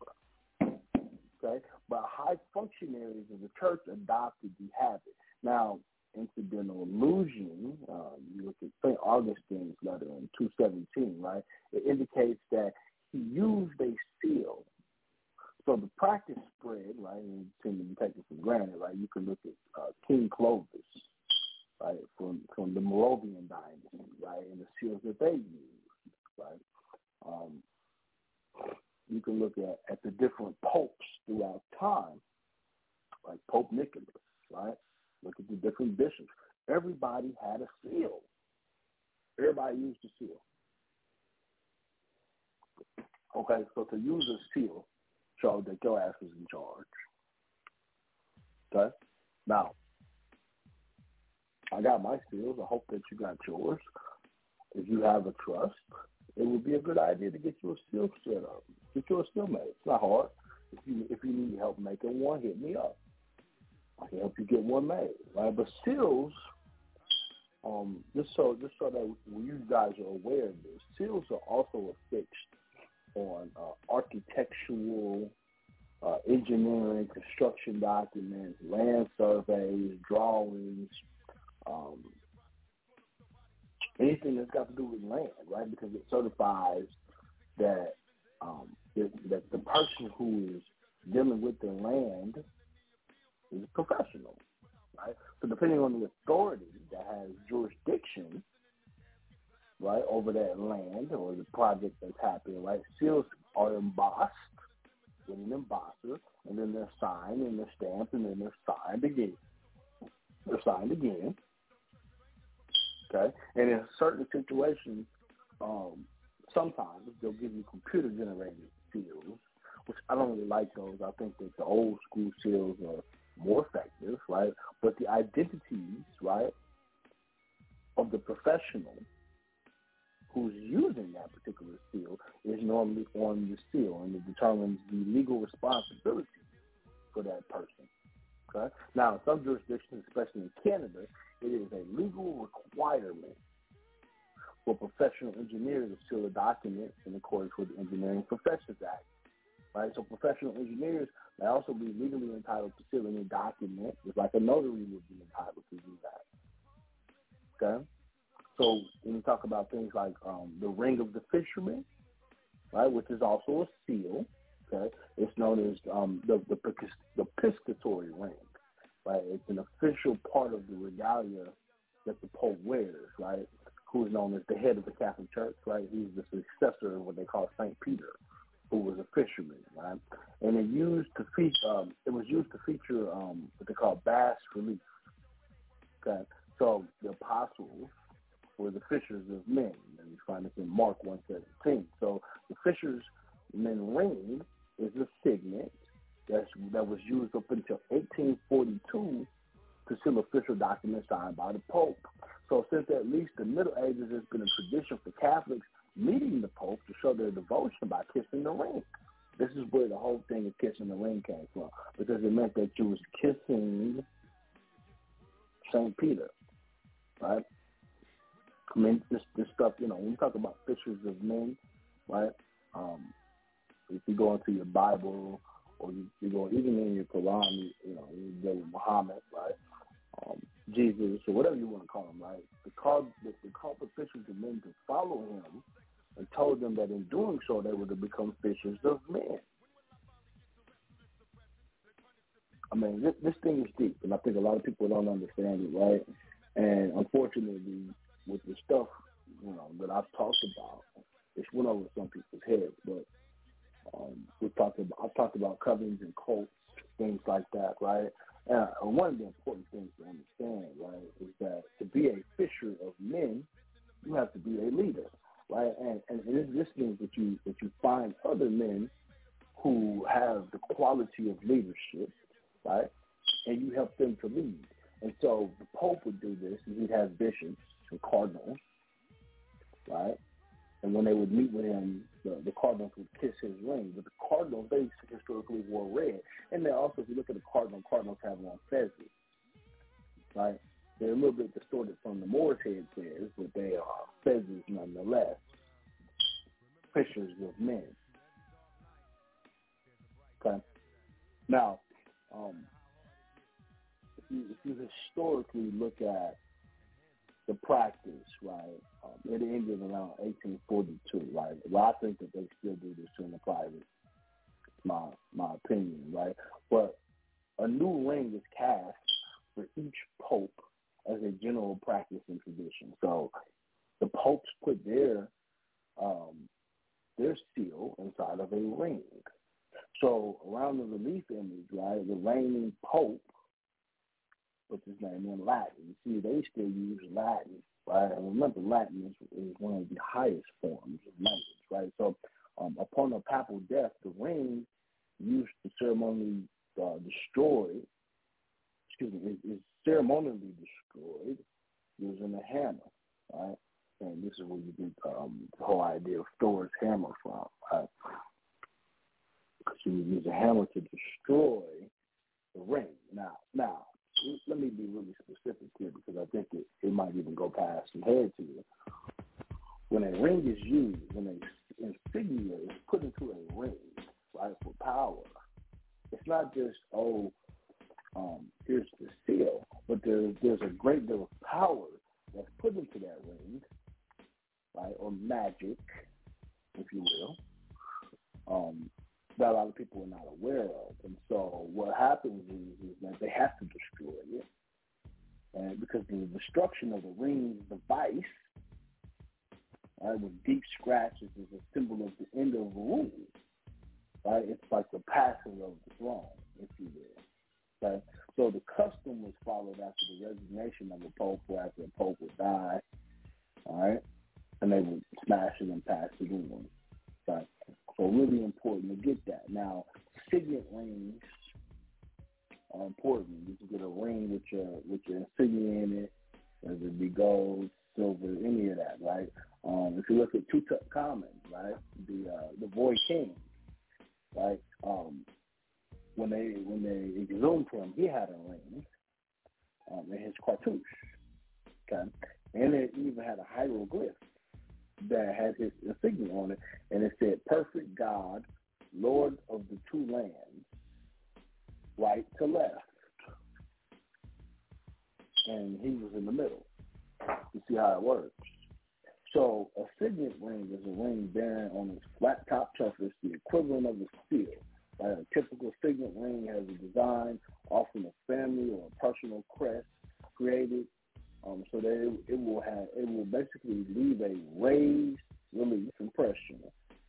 Okay, but high functionaries of the church adopted the habit. Now, incidental illusion, um, you look at St. Augustine's letter in 217, right? It indicates that he used a seal. So the practice spread, right, and seem to be taken for granted, right? You can look at uh, King Clovis, right, from, from the Merovingian dynasty, right, and the seals that they used, right? Um, you can look at, at the different popes throughout time, like Pope Nicholas, right? Look at the different bishops. Everybody had a seal. Everybody used a seal. Okay, so to use a seal showed that your ass was in charge. Okay? Now, I got my seals. I hope that you got yours. If you have a trust, it would be a good idea to get you a seal set up. Get you a seal made. It's not hard. If you if you need help making one, hit me up. I can help you get one made. Right? But seals, um, just so just so that you guys are aware of this, seals are also affixed on uh, architectural, uh, engineering, construction documents, land surveys, drawings, um, anything that's got to do with land, right? Because it certifies that um, that, that the person who is dealing with the land is a professional, right? So depending on the authority that has jurisdiction, right, over that land or the project that's happening, right, seals are embossed with an embosser, and then they're signed and they're stamped, and then they're signed again. They're signed again. Okay, and in certain situations, um, sometimes they'll give you computer generated seals, which I don't really like those. I think that the old school seals are more effective, right? But the identities, right, of the professional who's using that particular seal is normally on the seal, and it determines the legal responsibility for that person. Okay. Now, in some jurisdictions, especially in Canada, it is a legal requirement for professional engineers to seal a document in accordance with the Engineering Professions Act. Right? So professional engineers may also be legally entitled to seal any document, just like a notary would be entitled to do that. Okay? So when we talk about things like um, the ring of the fisherman, right, which is also a seal, okay, it's known as um, the, the the piscatory ring, right? It's an official part of the regalia that the Pope wears, right? Who is known as the head of the Catholic Church, right? He's the successor of what they call Saint Peter, who was a fisherman, right? And it used to feature, um, it was used to feature um, what they call bas relief. Okay, so the apostles were the fishers of men, and you find this in Mark one seventeen. So the fishers men ring is a signet that's, that was used up until 1842 to seal official documents signed by the Pope. So since at least the Middle Ages, there's been a tradition for Catholics meeting the Pope to show their devotion by kissing the ring. This is where the whole thing of kissing the ring came from, because it meant that you was kissing Saint Peter, right? I mean, this this stuff, you know, when you talk about fishers of men, right? Um, if you go into your Bible or you, you go even in your Quran, you, you know, you deal with Muhammad, right? Um, Jesus or whatever you want to call him, right? The called the, the called the fishers of men to follow him and told them that in doing so they were to become fishers of men. I mean, this, this thing is deep, and I think a lot of people don't understand it, right? And unfortunately, with the stuff you know that I've talked about, it's went over some people's heads. But um, we talked about I've talked about covens and cults, things like that, right? And one of the important things to understand, right, is that to be a fisher of men, you have to be a leader, right? And and, and this means that you that you find other men who have the quality of leadership, right? And you help them to lead. And so the Pope would do this, and he'd have bishops and cardinals, right? And when they would meet with him, the, the cardinals would kiss his ring. But the cardinals, they historically wore red. And then also, if you look at the cardinal, cardinals have on fezzes, right? they're a little bit distorted from the Moor's head says, but they are feathers nonetheless. Pictures of men. Okay. Now, um, if you if you historically look at the practice, right, um, it ended around 1842, right? Well, I think that they still do this in the private. My my opinion, right? But a new ring is cast for each pope as a general practice and tradition. So the popes put their um, their seal inside of a ring. So around the relief image, right, the reigning pope puts his name in Latin. You see, they still use Latin, right? And remember, Latin is, is one of the highest forms of language, right? So um, upon a papal death, the ring used to ceremonially uh, destroyed, excuse me, is, is ceremonially destroyed using a hammer, right? And this is where you get um, the whole idea of Thor's hammer from, right? Because you use a hammer to destroy the ring. Now, now, let me be really specific here because I think it, it might even go past some head to you. When a ring is used, when an insignia is put into a ring, right, for power, it's not just, oh, um, here's the seal, but there's there's a great deal of power that's put into that ring, right, or magic, if you will, um, that a lot of people are not aware of. And so what happens is, is that they have to destroy it, and because the destruction of the ring's device, right, with deep scratches is a symbol of the end of wound. Right, it's like the passing of the throne, if you will. Right? So the custom was followed after the resignation of a pope or after a pope would die, all right? And they would smash it and pass it in. Right? So really important to get that. Now, signet rings are important. You can get a ring with your with your insignia in it, whether it be gold, silver, any of that, right? Um, if you look at Tutankhamun, right, the uh, the boy king, right? Um, when they when they exhumed him, he had a ring um, in his cartouche. Okay, and it even had a hieroglyph that had his insignia on it, and it said "Perfect God, Lord of the two lands, right to left," and he was in the middle. You see how it works. So a signet ring is a ring bearing on its flat top surface the equivalent of a seal. Right? A typical signet ring has a design, often a family or a personal crest created, um, so that it, it will have it will basically leave a raised relief impression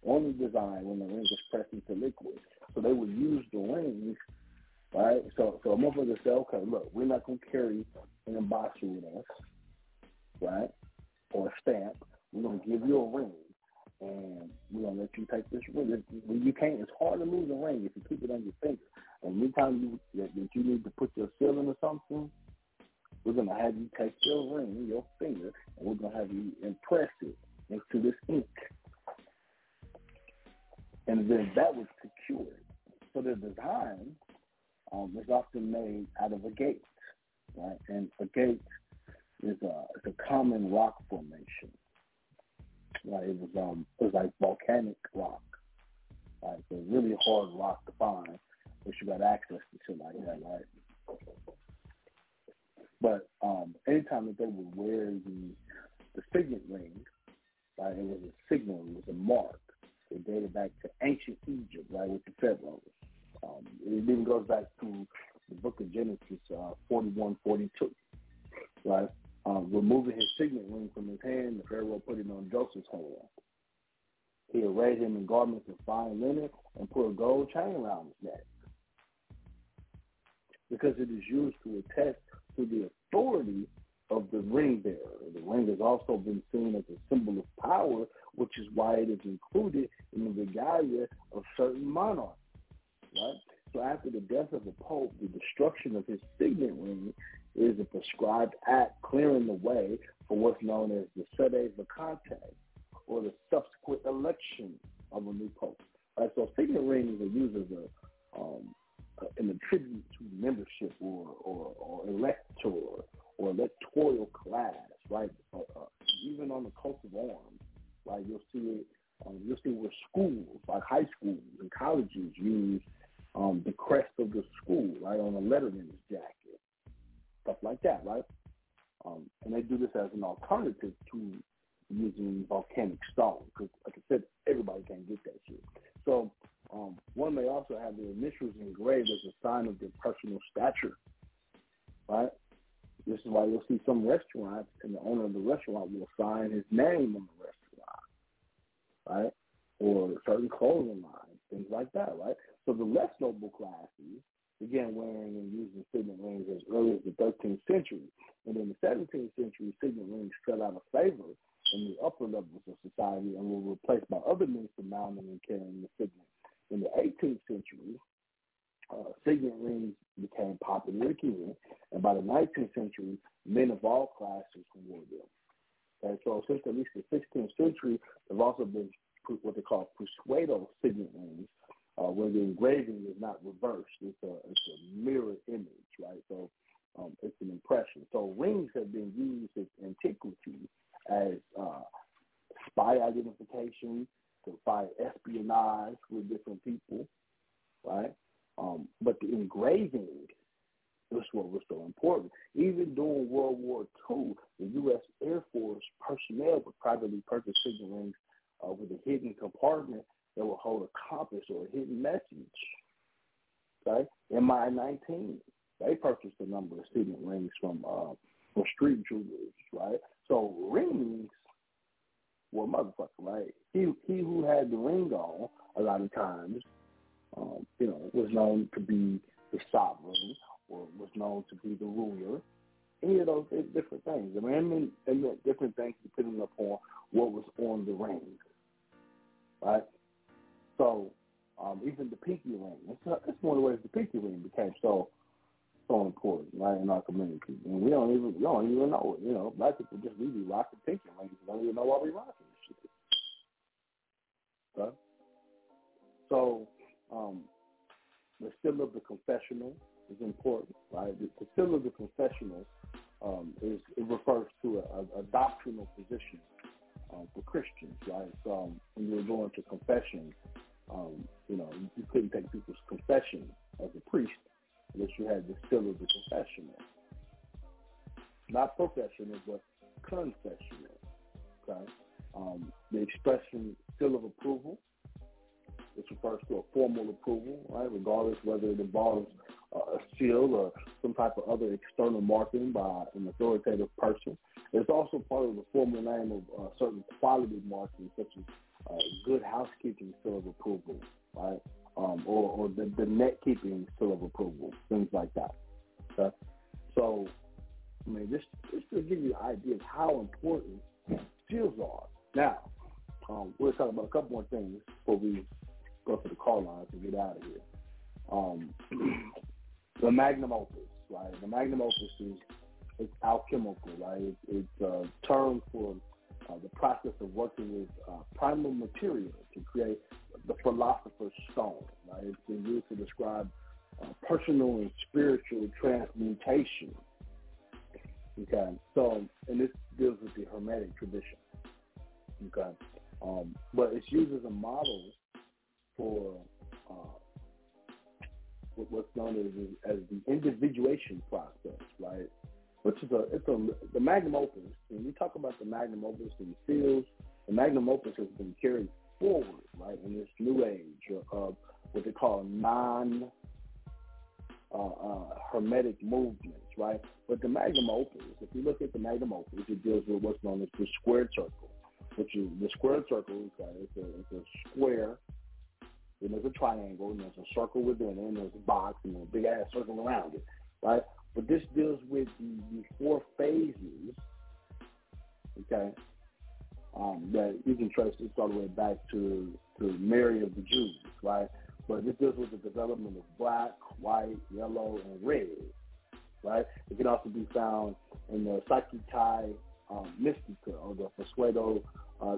on the design when the ring is pressed into liquid. So they would use the ring, right? So so a motherfucker say, okay, look, we're not gonna carry an embosser with us, right? Or a stamp. We're gonna give you a ring, and we're gonna let you take this ring. When you can't, it's hard to lose a ring if you keep it on your finger. And anytime you that, that you need to put your seal into something, we're gonna have you take your ring, your finger, and we're gonna have you impress it into this ink, and then that was secured. So the design um, is often made out of agate, right? And agate is a it's a common rock formation. Right, it was um it was like volcanic rock. Right, so really hard rock to find, but you got access to shit like that, right? But um anytime that they would wear the the signet ring, right, it was a signal, it was a mark. It dated back to ancient Egypt, right, with the pharaohs. Um, it even goes back to the book of Genesis, uh, 41, 42, right? Um, removing his signet ring from his hand, the Pharaoh put it on Joseph's hand. He arrayed him in garments of fine linen and put a gold chain around his neck. Because it is used to attest to the authority of the ring bearer. The ring has also been seen as a symbol of power, which is why it is included in the regalia of certain monarchs. Right? So after the death of the Pope, the destruction of his signet ring is a prescribed act clearing the way for what's known as the sede vacante, or the subsequent election of a new pope. Right, so signet rings are used as a um, uh, an attribute to membership or, or, or elector or electoral class, right? Uh, uh, even on the coat of arms, right? You'll see it. Um, you'll see where schools, like high schools and colleges, use um, the crest of the school, right, on a letterman's jacket, stuff like that, right? Um, and they do this as an alternative to using volcanic stone, because, like I said, everybody can get that shit. So um, one may also have their initials engraved as a sign of their personal stature, right? This is why you'll see some restaurants, and the owner of the restaurant will sign his name on the restaurant, right? Or certain clothing lines, things like that, right? So the less noble classes began wearing and using signet rings as early as the 13th century. And in the 17th century, signet rings fell out of favor in the upper levels of society and were replaced by other means of mounting and carrying the signet. In the 18th century, uh, signet rings became popular again, and by the 19th century, men of all classes wore them. And so since at least the 16th century, there have also been what they call persuado signet rings, uh, where the engraving is not reversed. It's a, it's a mirror image, right? So um, it's an impression. So rings have been used in antiquity as uh, spy identification, to fight espionage with different people, right? Um, but the engraving is what was so important. Even during World War II, the U.S. Air Force personnel would privately purchase signal rings uh, with a hidden compartment that would hold a compass or a hidden message. Okay, MI-19, they purchased a number of signet rings from uh, from street jewelers, right? So rings were motherfucker, right? He he who had the ring on a lot of times, um, you know, was known to be the sovereign or was known to be the ruler. Any of those different things. I mean, and different things depending upon what was on the ring, right? So um, even the pinky ring. It's, it's one of the ways the pinky ring became so so important, right, in our community. And we don't even we don't even know it. You know, black people just really rocking pinky rings. We don't even know why we rocking this shit. Okay? So um, the seal of the confessional is important, right? The, seal of the confessional um, is it refers to a, a, a doctrinal position um, for Christians, right? So um, when you were going to confession, um, you know, you couldn't take people's confession as a priest unless you had the seal of the confessional. Not professional, but confessional. Okay? Um, the expression seal of approval, this refers to a formal approval, right? Regardless whether it involves uh, a seal or some type of other external marking by an authoritative person. It's also part of the formal name of uh, certain quality markings, such as uh, good housekeeping seal of approval, right? Um, or, or the, the net keeping seal of approval, things like that. Okay? So, I mean, this, this to give you an idea of how important seals are. Now, um, we're talking about a couple more things before we go to the call lines and get out of here. Um, the magnum opus, right? The magnum opus is it's alchemical, right? It's, it's a term for uh, the process of working with uh, primal material to create the philosopher's stone, right? It's been used to describe uh, personal and spiritual transmutation. Okay, so and this deals with the Hermetic tradition. Okay, um, but it's used as a model for uh, what's known as, as the individuation process, right? Which is a it's a the magnum opus. When we talk about the magnum opus and seals, the magnum opus has been carried forward, right, in this new age of what they call non uh, uh, hermetic movements, right? But the magnum opus, if you look at the magnum opus, it deals with what's known as the squared circle, which is the squared circle uh, it's a, it's a square then there's a triangle, and there's a circle within it, and there's a box, and a big ass circle around it, right? But this deals with the, the four phases, okay, um, that you can trace this all the way back to, to Mary of the Jews, right? But this deals with the development of black, white, yellow, and red, right? It can also be found in the Psyche um, Mystica or the Persuado uh,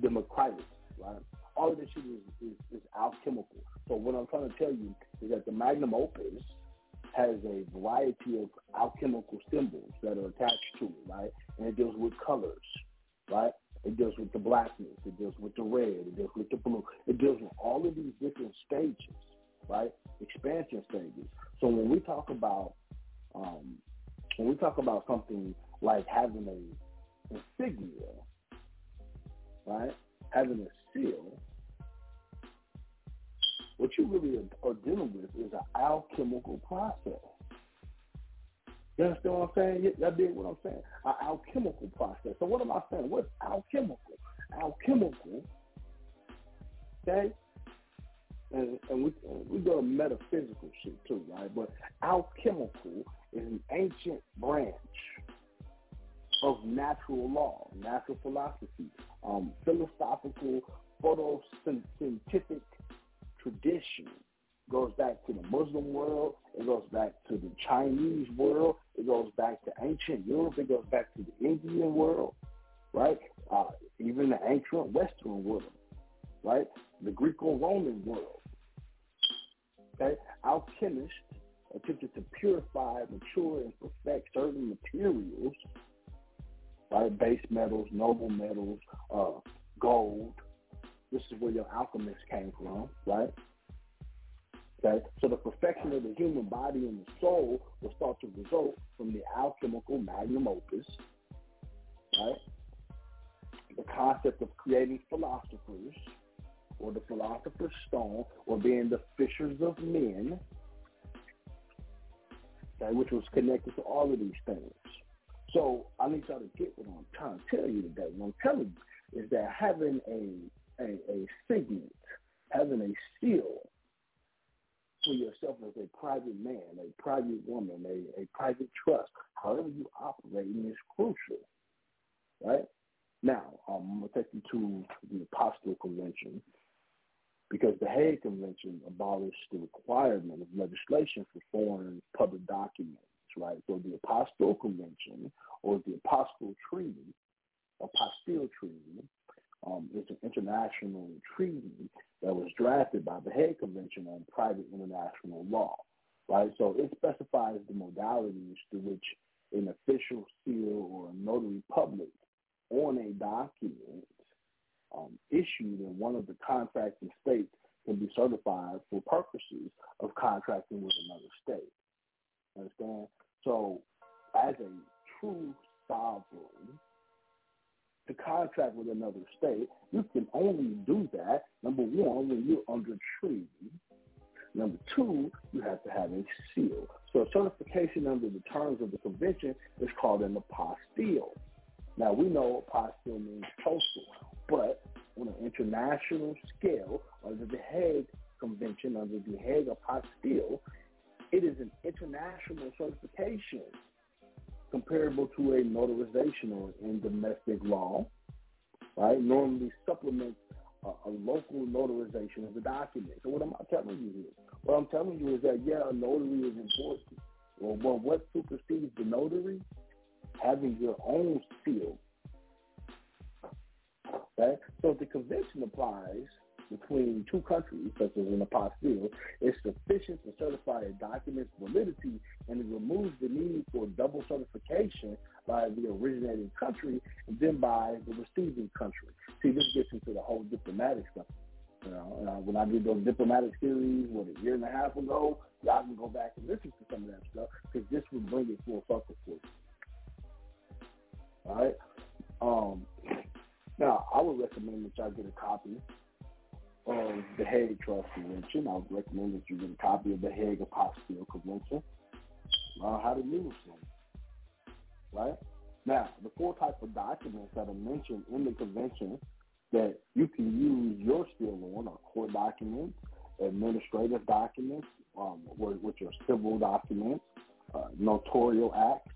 Democritus, right? all of this shit is, is, is alchemical. So what I'm trying to tell you is that the magnum opus has a variety of alchemical symbols that are attached to it, right? And it deals with colors, right? It deals with the blackness. It deals with the red. It deals with the blue. It deals with all of these different stages, right? Expansion stages. So when we talk about um, when we talk about something like having a insignia, right? Having a seal, what you really are, are dealing with is an alchemical process. You understand what I'm saying? Y'all dig what I'm saying? An alchemical process. So what am I saying? What's alchemical? Alchemical, okay? And, and we we go to metaphysical shit too, right? But alchemical is an ancient branch of natural law, natural philosophy, um, philosophical, protoscientific tradition. Goes back to the Muslim world. It goes back to the Chinese world. It goes back to ancient Europe. It goes back to the Indian world, right? Uh, even the ancient Western world, right? The Greco-Roman world. Okay, alchemists attempted to purify, mature, and perfect certain materials, right? Base metals, noble metals, uh, gold. This is where your alchemists came from, right? Okay, so the perfection of the human body and the soul was thought to result from the alchemical magnum opus, right? The concept of creating philosophers, or the philosopher's stone, or being the fishers of men, okay, which was connected to all of these things. So I need y'all to get what I'm trying to tell you today. What I'm telling you is that having a a, a signet, having a seal for yourself as a private man, a private woman, a, a private trust, however you operate is crucial. Right? Now, um, I'm going to take you to the Apostolic Convention because the Hague Convention abolished the requirement of legislation for foreign public documents, right? So the Apostolic Convention or the Apostolic Treaty, Apostille Treaty, um, is an international treaty that was drafted by the Hague Convention on Private International Law, right? So it specifies the modalities through which an official seal or a notary public on a document um, issued in one of the contracting states can be certified for purposes of contracting with another state. Understand? So, as a true sovereign, to contract with another state, you can only do that, number one, when you're under treaty. Number two, you have to have a seal. So certification under the terms of the convention is called an apostille. Now, we know apostille means postal, but on an international scale, under the Hague Convention, under the Hague Apostille, it is an international certification comparable to a notarization or in domestic law, right? Normally supplements a, a local notarization of the document. So what am I telling you here? What I'm telling you is that, yeah, a notary is important. Well, well what supersedes the notary? Having your own seal. Okay? So if the convention applies between two countries, such as an apostille, is sufficient to certify a document's validity and it removes the need for double certification by the originating country and then by the receiving country. See, this gets into the whole diplomatic stuff. You know, uh, when I did those diplomatic series, what, a year and a half ago, y'all can go back and listen to some of that stuff because this would bring it full circle for you. All right? Um, now, I would recommend that y'all get a copy of the Hague Trust Convention. I would recommend that you get a copy of the Hague Apostille Convention. Learn how to use them. Right? Now, the four types of documents that are mentioned in the convention that you can use your seal on are court documents, administrative documents, um, which are civil documents, uh, notarial acts,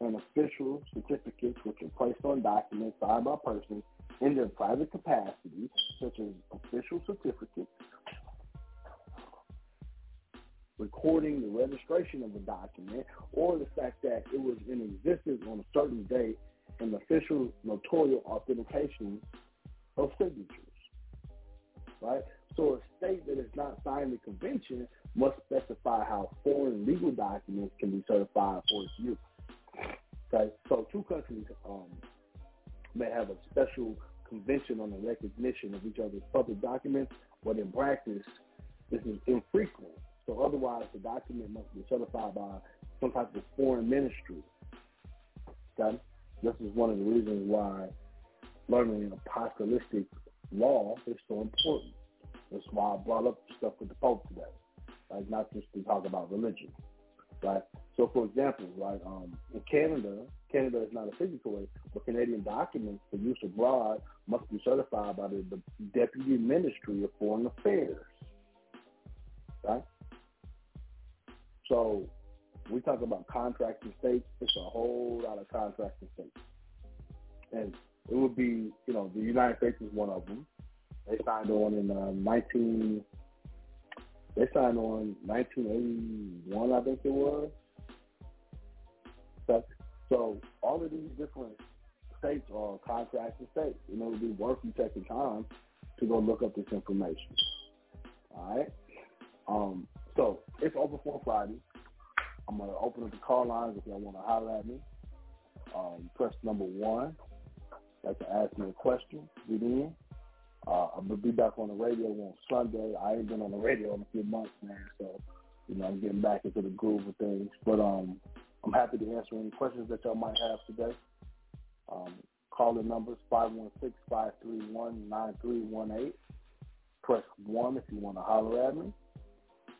and official certificates which are placed on documents signed by persons in their private capacity, such as official certificates, recording the registration of a document, or the fact that it was in existence on a certain date, and official notarial authentication of signatures. Right? So a state that has not signed the convention must specify how foreign legal documents can be certified for its use. Okay, so two countries um, may have a special convention on the recognition of each other's public documents, but in practice, this is infrequent. So otherwise, the document must be certified by some type of foreign ministry. Okay? This is one of the reasons why learning apostolistic law is so important. That's why I brought up stuff with the Pope today. Like not just to talk about religion. Right? So for example, right, um, in Canada, Canada is not a signatory, but Canadian documents for use abroad must be certified by the, the Deputy Ministry of Foreign Affairs. Right? So we talk about contracting states, it's a whole lot of contracting states. And it would be, you know, the United States is one of them. They signed on in uh, 19, they signed on 1981, I think it was. So all of these different states are contracting states. You know, it would be worth you taking time to go look up this information. All right. Um, so it's open for Friday. I'm gonna open up the call lines if y'all want to holler at me. Um, press number one. Like to ask me a question. Get in. Uh, I'm gonna be back on the radio on Sunday. I ain't been on the radio in a few months now, so you know I'm getting back into the groove of things. But um, I'm happy to answer any questions that y'all might have today. Um, call the numbers 516-531-9318. Press one if you want to holler at me.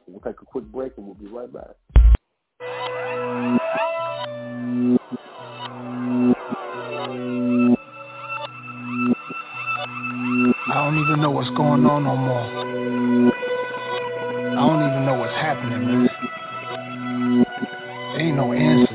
We'll take a quick break and we'll be right back. I don't even know what's going on no more. I don't even know what's happening, man. No answers.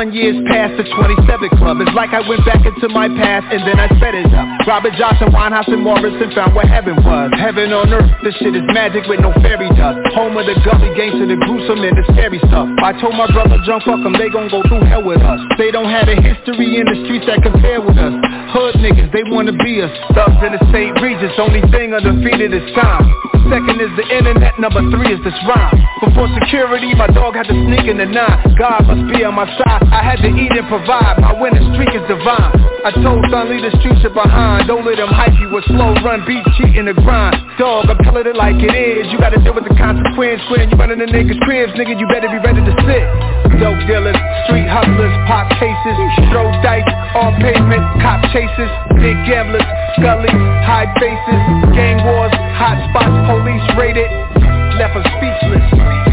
21 years past the 27 club. It's like I went back into my past and then I sped it up. Robert Johnson, Winehouse, and Morrison found where heaven was. Heaven on earth, this shit is magic with no fairy dust. Home of the gully gangster, the gruesome and the scary stuff. I told my brother, jump fuck them, they gon' go through hell with us. They don't have a history in the streets that compare with us. Hood niggas, they wanna be us. Thugs in the St. Regis, only thing undefeated is time. Second is the internet, number three is this rhyme. Before security, my dog had to sneak in the nine. God must be on my side. I had to eat and provide. My winning streak is divine. I told son, leave the streets behind. Don't let them hype you with slow run beat, beats, cheating the grind. Dog, I'm telling it like it is. You gotta deal with the consequence when you running the niggas' cribs, nigga. You better be ready to sit. Dope dealers, street hustlers, pop cases, throw dice on pavement, cop chases, big gamblers, scullies, high faces, gang wars, hot spots, police raided, left us speechless.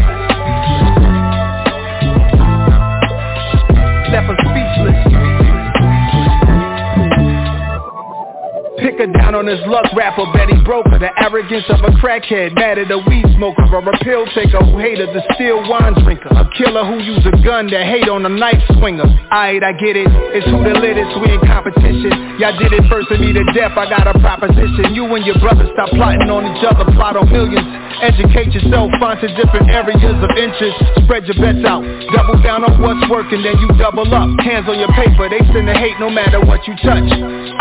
Pick her down on his luck rapper, bet Betty Broker The arrogance of a crackhead, mad at a weed smoker. Or a pill taker who hated the still wine drinker. A killer who use a gun to hate on a knife swinger. Aight, I get it, it's who the littest, we in competition. Y'all did it first to me to death, I got a proposition. You and your brother stop plotting on each other, plot on millions. Educate yourself, find some different areas of interest. Spread your bets out, double down on what's working Then you double up, hands on your paper. They send the hate no matter what you touch.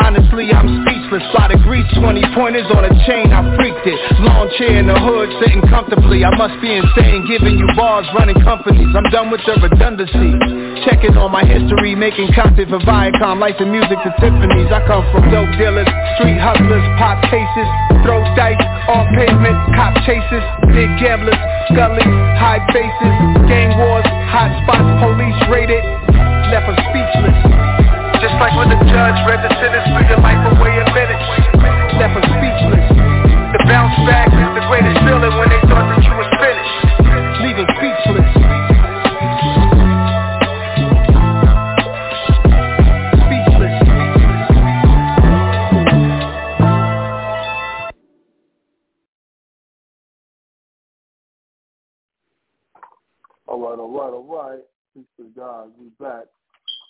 Honestly, I'm speechless Spot of grease, 20 pointers on a chain, I freaked it. Lawn chair in the hood, sitting comfortably. I must be insane, giving you bars, running companies. I'm done with the redundancy. Checking on my history, making content for Viacom Licensed music to Tiffany's I come from dope dealers, street hustlers, pop cases Throw dice on pavement, cop chases Big gamblers, scullies, high faces Gang wars, hot spots, police raided Left us speechless just like when the judge read the sentence for your life away in minutes Left us speechless The bounce back is the greatest feeling when they thought that you was finished Leaving speechless Speechless All right, all right, all right. Peace to God. We back.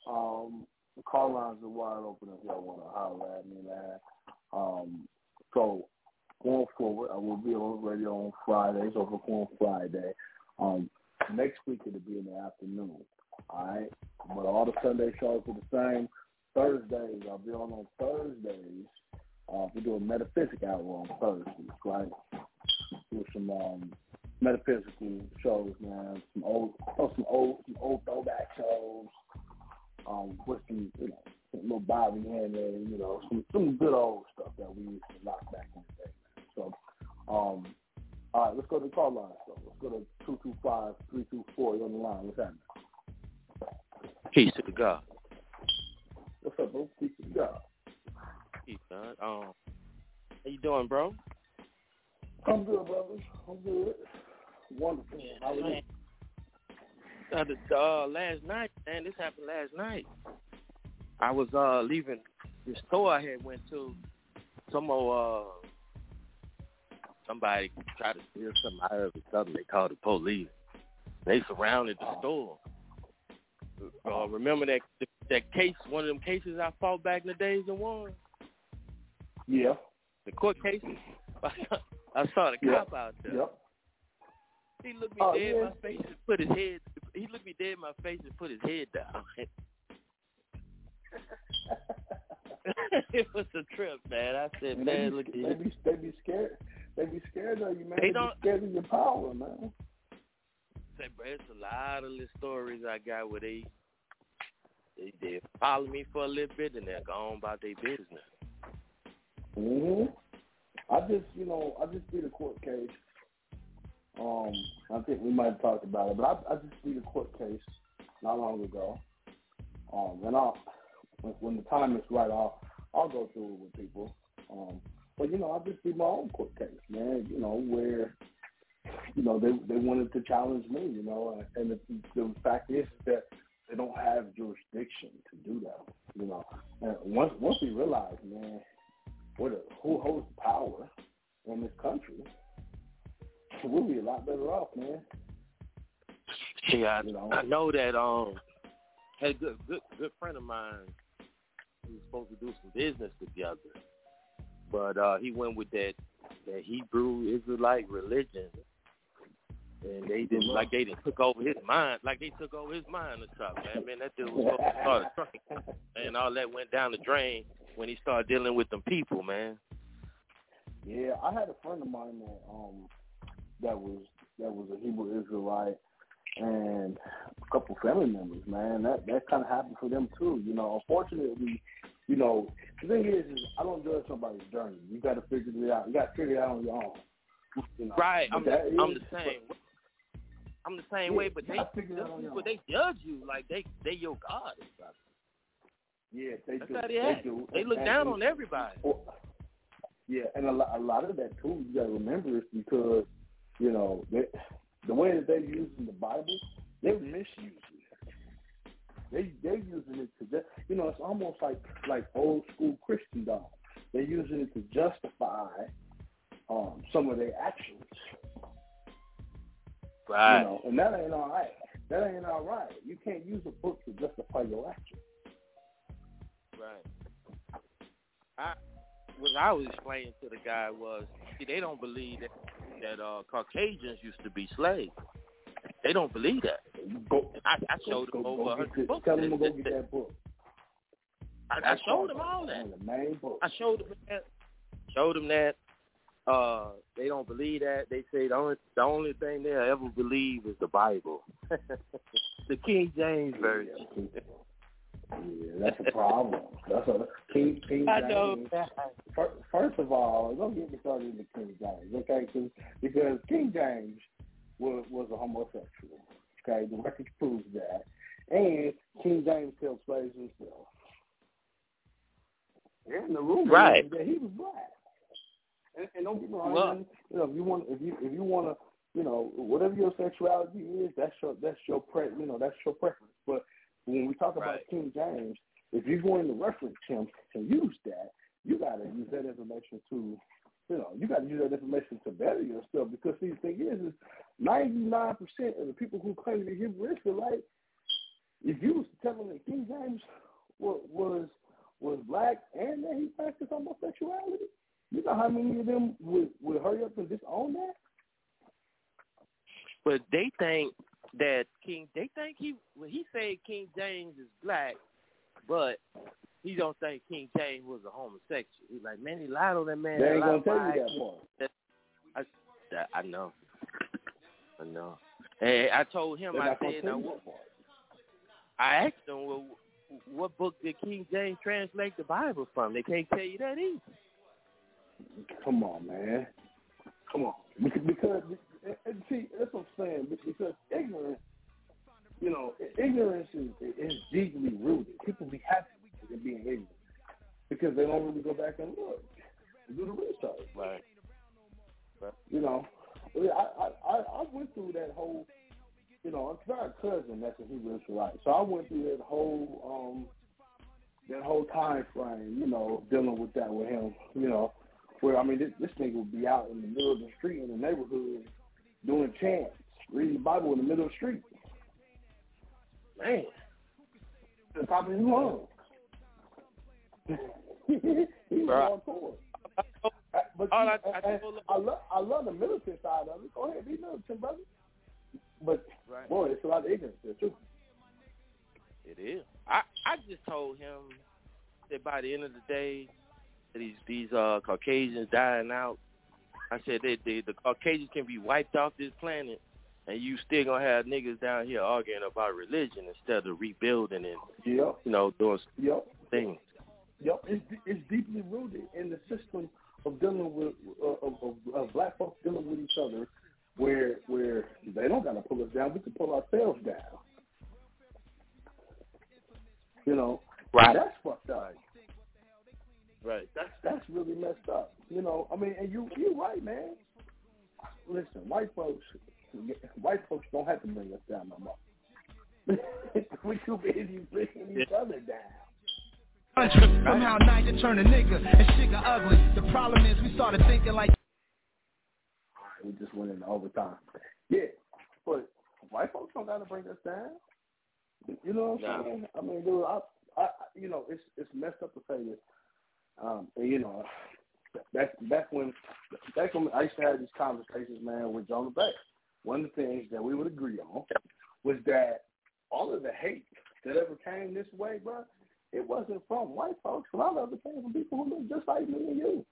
Um, call lines are wide open if y'all want to holler at me, man. Um, so going forward, I will be on radio on Fridays over on Friday. Um, next week it'll be in the afternoon. All right, but all the Sunday shows are the same. Thursdays I'll be on on Thursdays. Uh, we do a metaphysic hour on Thursdays, right? Do some um, metaphysical shows, man. Some old, oh, some old, some old throwback shows. Um, with some, you know, some little Bobby Hemmitt, you know, some some good old stuff that we used to lock back in the day, man. So, um, all right, let's go to the call line. So let's go to two two five three two four. You're on the line. What's happening? Peace to the God. What's up, bro? Peace to the God. Peace, man. Um, how you doing, bro? I'm good, brothers. I'm good. Wonderful. How are you? Uh, the, uh, last night, man, this happened last night. I was uh leaving the store I had went to. Some more uh somebody tried to steal something out of it. Something they called the police. They surrounded the store. Uh, remember that that case? One of them cases I fought back in the days and won. Yeah. The court cases. I saw the Yeah. cop out there. Yep. He looked me Oh, dead in yeah. my face and put his head. He looked me dead in my face and put his head down. it was a trip, man. I said, man, they, look be, at they you. be they be scared. They be scared of you, man. They They, don't- be scared of your power, man. Say, bro, it's a lot of little stories I got where they they they follow me for a little bit and they're gone about their business. hmm I just, you know, I just did a court case. Um, I think we might have talked about it, but I, I just did a court case not long ago. Um, and I'll, when, when the time is right, I'll, I'll go through it with people. Um, but you know, I just did my own court case, man. You know, where, you know, they they wanted to challenge me, you know, and the, the fact is that they don't have jurisdiction to do that, you know. And once once we realize, man, what a, who holds power in this country, we'll be a lot better off, man. Yeah, I, You know. I know that um had a good good good friend of mine we was supposed to do some business together. But uh he went with that that Hebrew Israelite religion. And they didn't like they didn't took over his mind like they took over his mind or something, man. Man, that dude was supposed to start a trucking and all that went down the drain when he started dealing with them people, man. Yeah, I had a friend of mine that um that was that was a Hebrew Israelite and a couple family members, man. That that kind of happened for them too. You know, unfortunately, you know, the thing is, is I don't judge somebody's journey. You got to figure it out. You got to figure it out on your own. You know, Right. I'm that the, I'm the same. I'm the same Yeah, way, but they gotta figure it out on those people they judge you like they they your god. Yeah, they That's do. how they They do. They look And- down and- on everybody. Well, yeah, and a lot, a lot of that too. You got to remember is because you know they, the way that they're using the Bible, they're misusing it. They they're using it to just you know it's almost like like old school Christendom. They're using it to justify um, some of their actions. Right. You know, and that ain't all right. That ain't all right. You can't use a book to justify your actions. Right. I what I was explaining to the guy was see they don't believe that that uh Caucasians used to be slaves. They don't believe that. Go, I, I go- showed them go- over go a hundred books. Tell them to go get that- book. I, I showed them all that. The main books. I showed them that. Showed them that. Uh, they don't believe that. They say the only the only thing they'll ever believe is the Bible, the King James version. Yeah, that's a problem. That's a King King I know. James. Fir- First of all, don't get me started in King James, okay? 'Cause- because King James was was a homosexual. Okay, the record proves that, and King James killed slaves himself. And the rumor Right. is that he was black. And, and don't get me wrong, Well- you know, if you want, if you if you want to, you know, whatever your sexuality is, that's your that's your pre, you know, that's your preference. When we talk about Right. King James, if you're going to reference him and use that, you got to use that information to, you know, you got to use that information to better yourself. Because see, the thing is, is 99% of the people who claim to be Hebrew Israelite, if you was to tell them that King James was was, was black and that he practiced homosexuality, you know how many of them would would hurry up and disown that? But they think that King, they think he, well, he said King James is black, but he don't think King James was a homosexual. He's like, man, he lied on that man. They ain't gonna on tell you that part. That, I, that, I know. I know. Hey, I told him, They're I said, now, what. I asked him, well, what book did King James translate the Bible from? They can't tell you that either. Come on, man. Come on. Because, because and see, that's what I'm saying. Because ignorance, you know, ignorance is, is deeply rooted. People be happy in being ignorant because they don't really go back and look, do the research. Right. You know, I I I, I went through that whole. You know, it's got a cousin that's a Hebrew Israelite, so I went through that whole um that whole time frame. You know, dealing with that with him. You know, where I mean, this, this nigga would be out in the middle of the street in the neighborhood doing chants, reading the Bible in the middle of the street. Man, the top of his lungs. He's Bruh. hardcore. But All see, I- I I love I love the militant side of it. Go ahead, be militant, brother. But Right. boy, it's a lot of ignorance there too. It is. I I just told him that by the end of the day, that these these uh Caucasians dying out. I said that the the Caucasians can be wiped off this planet, and you still gonna have niggas down here arguing about religion instead of rebuilding and Yep, you know doing yep, things. yep. It's it's deeply rooted in the system of dealing with uh, of, of, of black folks dealing with each other, where where they don't gotta pull us down, we can pull ourselves down. You know, Right. That's fucked up. Right. That's that's really messed up. You know, I mean, and you you're right, man. Listen, white folks, white folks don't have to bring us down no more. we too busy bringing each other down. Somehow Niger turn a nigga and shit got ugly. The problem is we started thinking like We just went into overtime. Yeah, but white folks don't got to bring us down. You know what I'm Nah. saying? I mean, dude, I, I, you know, it's it's messed up to say this. Um, and you know, back back when back when I used to have these conversations, man, with Jonah Bay. One of the things that we would agree on was that all of the hate that ever came this way, bro, it wasn't from white folks. A lot of it came from people who look just like me and you.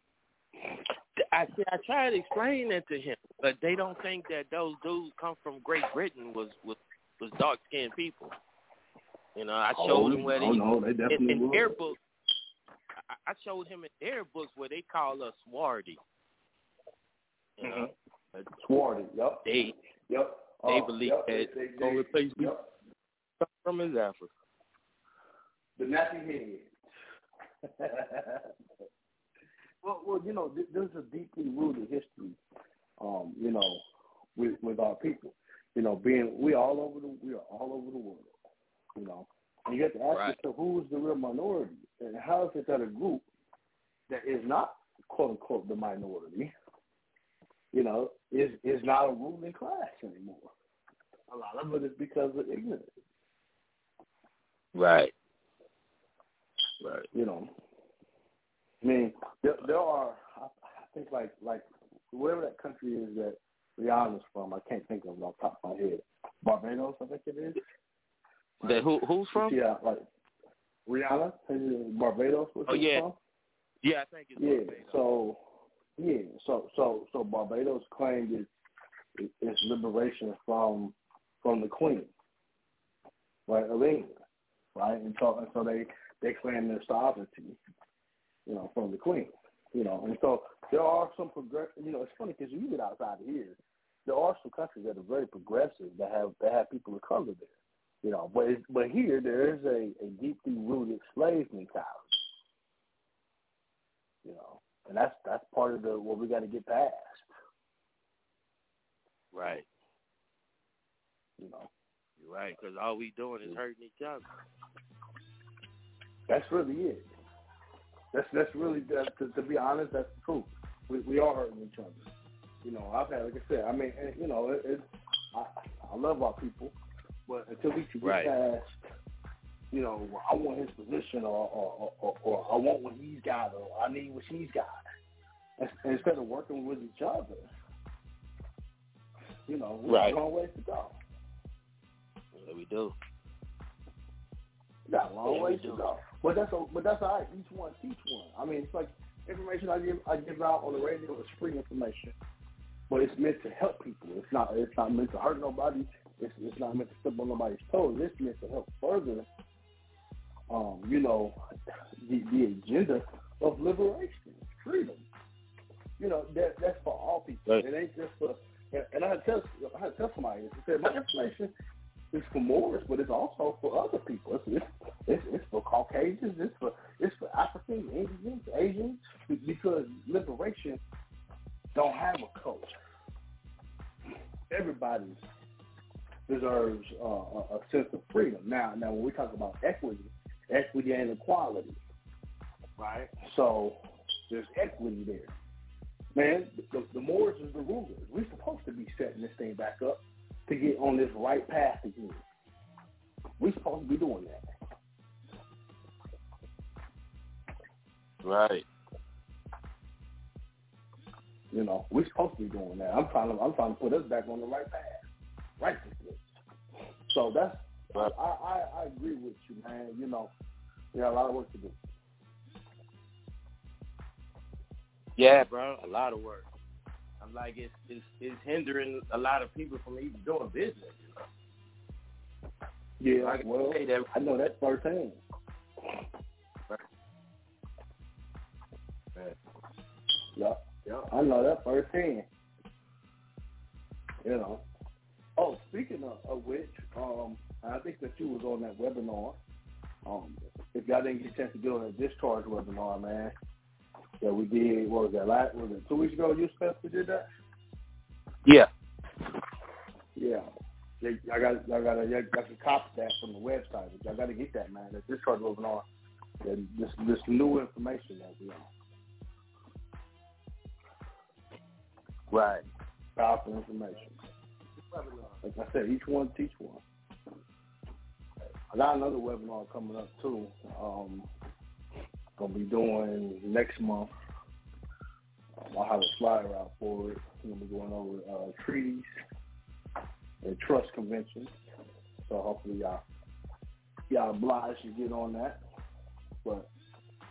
I see. I tried to explain that to him, but they don't think that those dudes come from Great Britain was was was dark skinned people. You know, I Oh, showed him where oh, no, they in, definitely in their books. I, showed him in their books where they call us swarty. You know, Swarty, yep, they yep. they Uh, believe yep, that they- they- we yep. from is Africa. The nappy head. well, well, you know, th- there's a deeply rooted history, um, you know, with with our people. You know, being we all over the we are all over the world. You know, and you have to ask Right. yourself who is the real minority, and how is it that a group that is not quote unquote the minority, you know, is is not a ruling class anymore. A lot of it is because of ignorance. Right. Right. you know, I mean, there, there are, I, I think like like wherever that country is that Rihanna's from, I can't think of it off the top of my head. Barbados, I think it is. That who who's from? Yeah, like Rihanna, Barbados. Oh, yeah. from? Yeah, I think it's Yeah. Barbados. So yeah, so so so Barbados claimed its its liberation from from the Queen, right, of England, right, and so and so they they claim their sovereignty, you know, from the Queen, you know, and so there are some progress. You know, it's funny because you get outside of here, there are some countries that are very progressive that have that have people of color there, you know, but but here there is a, a deeply rooted slave mentality, you know, and that's that's part of the what we got to get past, Right. you know. You're right, because all we doing is hurting each other. That's really it. That's that's really that, to, to be honest, that's the truth. We we are hurting each other. You know, I've had like I said, I mean, and, you know, it, it I I love our people, but until we can get Right. past, you know, I want his position or or, or or I want what he's got or I need what she's got, and- instead of working with each other, You know, we Right. got a long ways to go. Yeah, we do. We got a long Yeah, ways to go. But that's a, but that's all right. Each one teach one. I mean, it's like information I give I give out on the radio is free information, but it's meant to help people. It's not it's not meant to hurt nobody. It's it's not meant to step on nobody's toes. It's meant to help further, um, you know, the the agenda of liberation, freedom. You know, that that's for all people. Right. It ain't just for. And, and I had to tell I had to tell somebody this. I said my information is for Moors, but it's also for other people. It's it's, it's, it's for Caucasians. It's for it's for Africans, Indians, Asians, because liberation don't have a culture. Everybody deserves uh, a, sense of freedom. Now, now when we talk about equity, equity and equality, right? So there's equity there. Man, the, the Moors is the rulers. We're supposed to be setting this thing back up to get on this right path again. We're supposed to be doing that. Right. You know, we're supposed to be doing that. I'm trying to I'm trying to put us back on the right path, righteousness. So that's I, I I agree with you, man. You know, we got a lot of work to do. Yeah, bro, a lot of work. I'm like it's it's it's hindering a lot of people from even doing business. You know? Yeah, I well, say that. I know that firsthand. Yeah, yeah, I know that firsthand. You know. Oh, speaking of, of which, um, I think that you was on that webinar. Um, if y'all didn't get a chance to get on that discharge webinar, man, that we did, what was that, last, was it two weeks ago you Spencer did that? Yeah. Yeah. I got, I got, I got to copy that from the website. But I got to get that, man. That discharge webinar, and this, this new information that we on. Right. Powerful information. Like I said, each one teach one. I got another webinar coming up too. Um, gonna be doing next month. Um, I'll have a flyer out for it. I'm gonna be going over uh, treaties and trust conventions. So hopefully y'all y'all obliged to get on that. But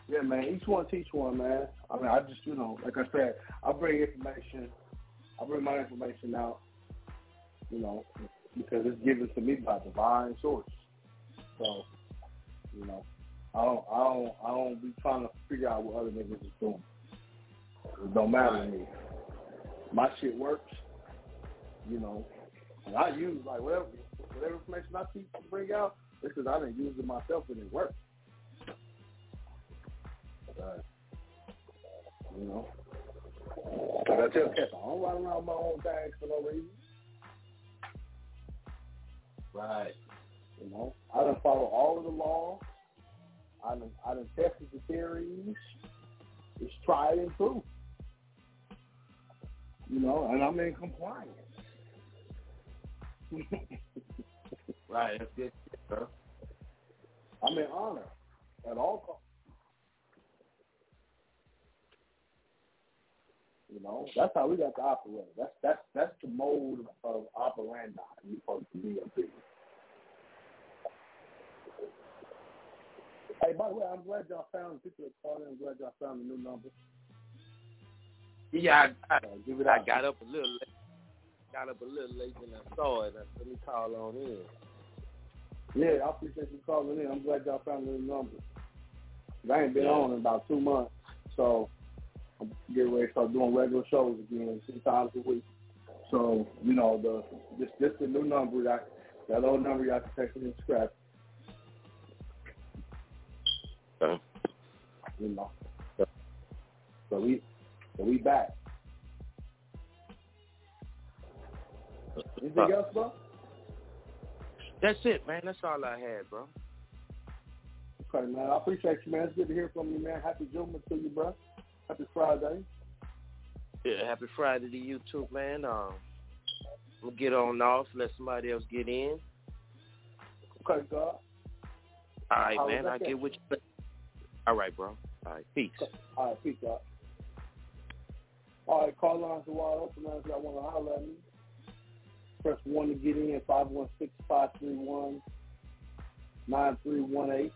yeah, man, each one teach one, man. I mean, I just you know, like I said, I bring information. I bring my information out. You know, because it's given to me by divine source. So, you know, I don't, I don't, I don't be trying to figure out what other niggas is doing. It don't matter to me. My shit works. You know, and I use like whatever, whatever information I see to bring out. It's because I didn't use it myself and it worked. Uh, you know, like I tell cats, I don't around my own bags for no reason. Right. You know, I don't follow all of the laws. I done, I done tested the theories. It's tried and true. You know, and I'm in compliance. Right. That's good, bro. I'm in honor at all costs. You know, that's how we got to operate. That's that's that's the mode of operandi we supposed to be up here. Hey, by the way, I'm glad y'all found people that called in. I'm glad y'all found a new number. Yeah, I, I, Uh, give it I got up a little late. Got up a little late and I saw it. I let me call on in. Yeah, I appreciate you calling in. I'm glad y'all found a new number. I ain't been Yeah. on in about two months, so I'm ready to start doing regular shows again, six times a week. So you know, the this this the new number that that old number y'all can text me and scratch. Okay. You know, so we so we back. Anything else, bro? That's it, man. That's all I had, bro. Okay, man. I appreciate you, man. It's good to hear from you, man. Happy Juma to you, bro. Happy Friday. Yeah, happy Friday to you too, man. Um, we'll get on off. Let somebody else get in. Okay, God. All right, How man. I'll get what you. All right, bro. All right, peace. All right, peace out. All right, call lines are wide open. If y'all want to holler at me, press 1 to get in, 516-531-9318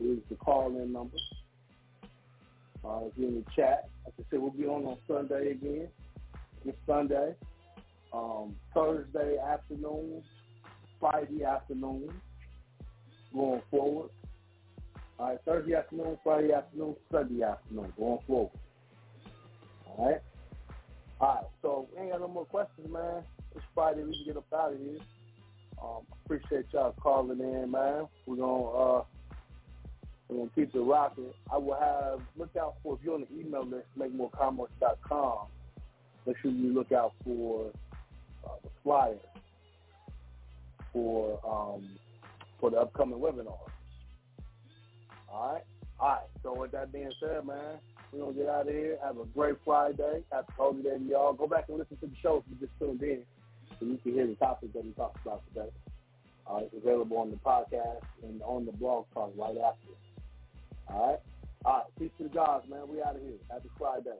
is the call-in number. Uh, if you're in the chat, like I said, we'll be on on Sunday again. This Sunday, um, Thursday afternoon, Friday afternoon, going forward. All right, Thursday afternoon, Friday afternoon, Sunday afternoon, going forward. All right? All right, so we ain't got no more questions, man. It's Friday, we can get up out of here. Um, appreciate y'all calling in, man. We're gonna uh, we're gonna keep it rocking. I will have look out for if you're on the email list, makemorecommerce.com. Make sure you look out for uh, the flyer for um, for the upcoming webinar. All right, all right. So with that being said, man, we're gonna get out of here. Have a great Friday. Happy Holy Day to y'all. Go back and listen to the show if you just tuned in, so you can hear the topics that we talked about today. Uh, it's available on the podcast and on the blog talk right after. All right? All right. Peace to the gods, man. We out of here. Happy Friday.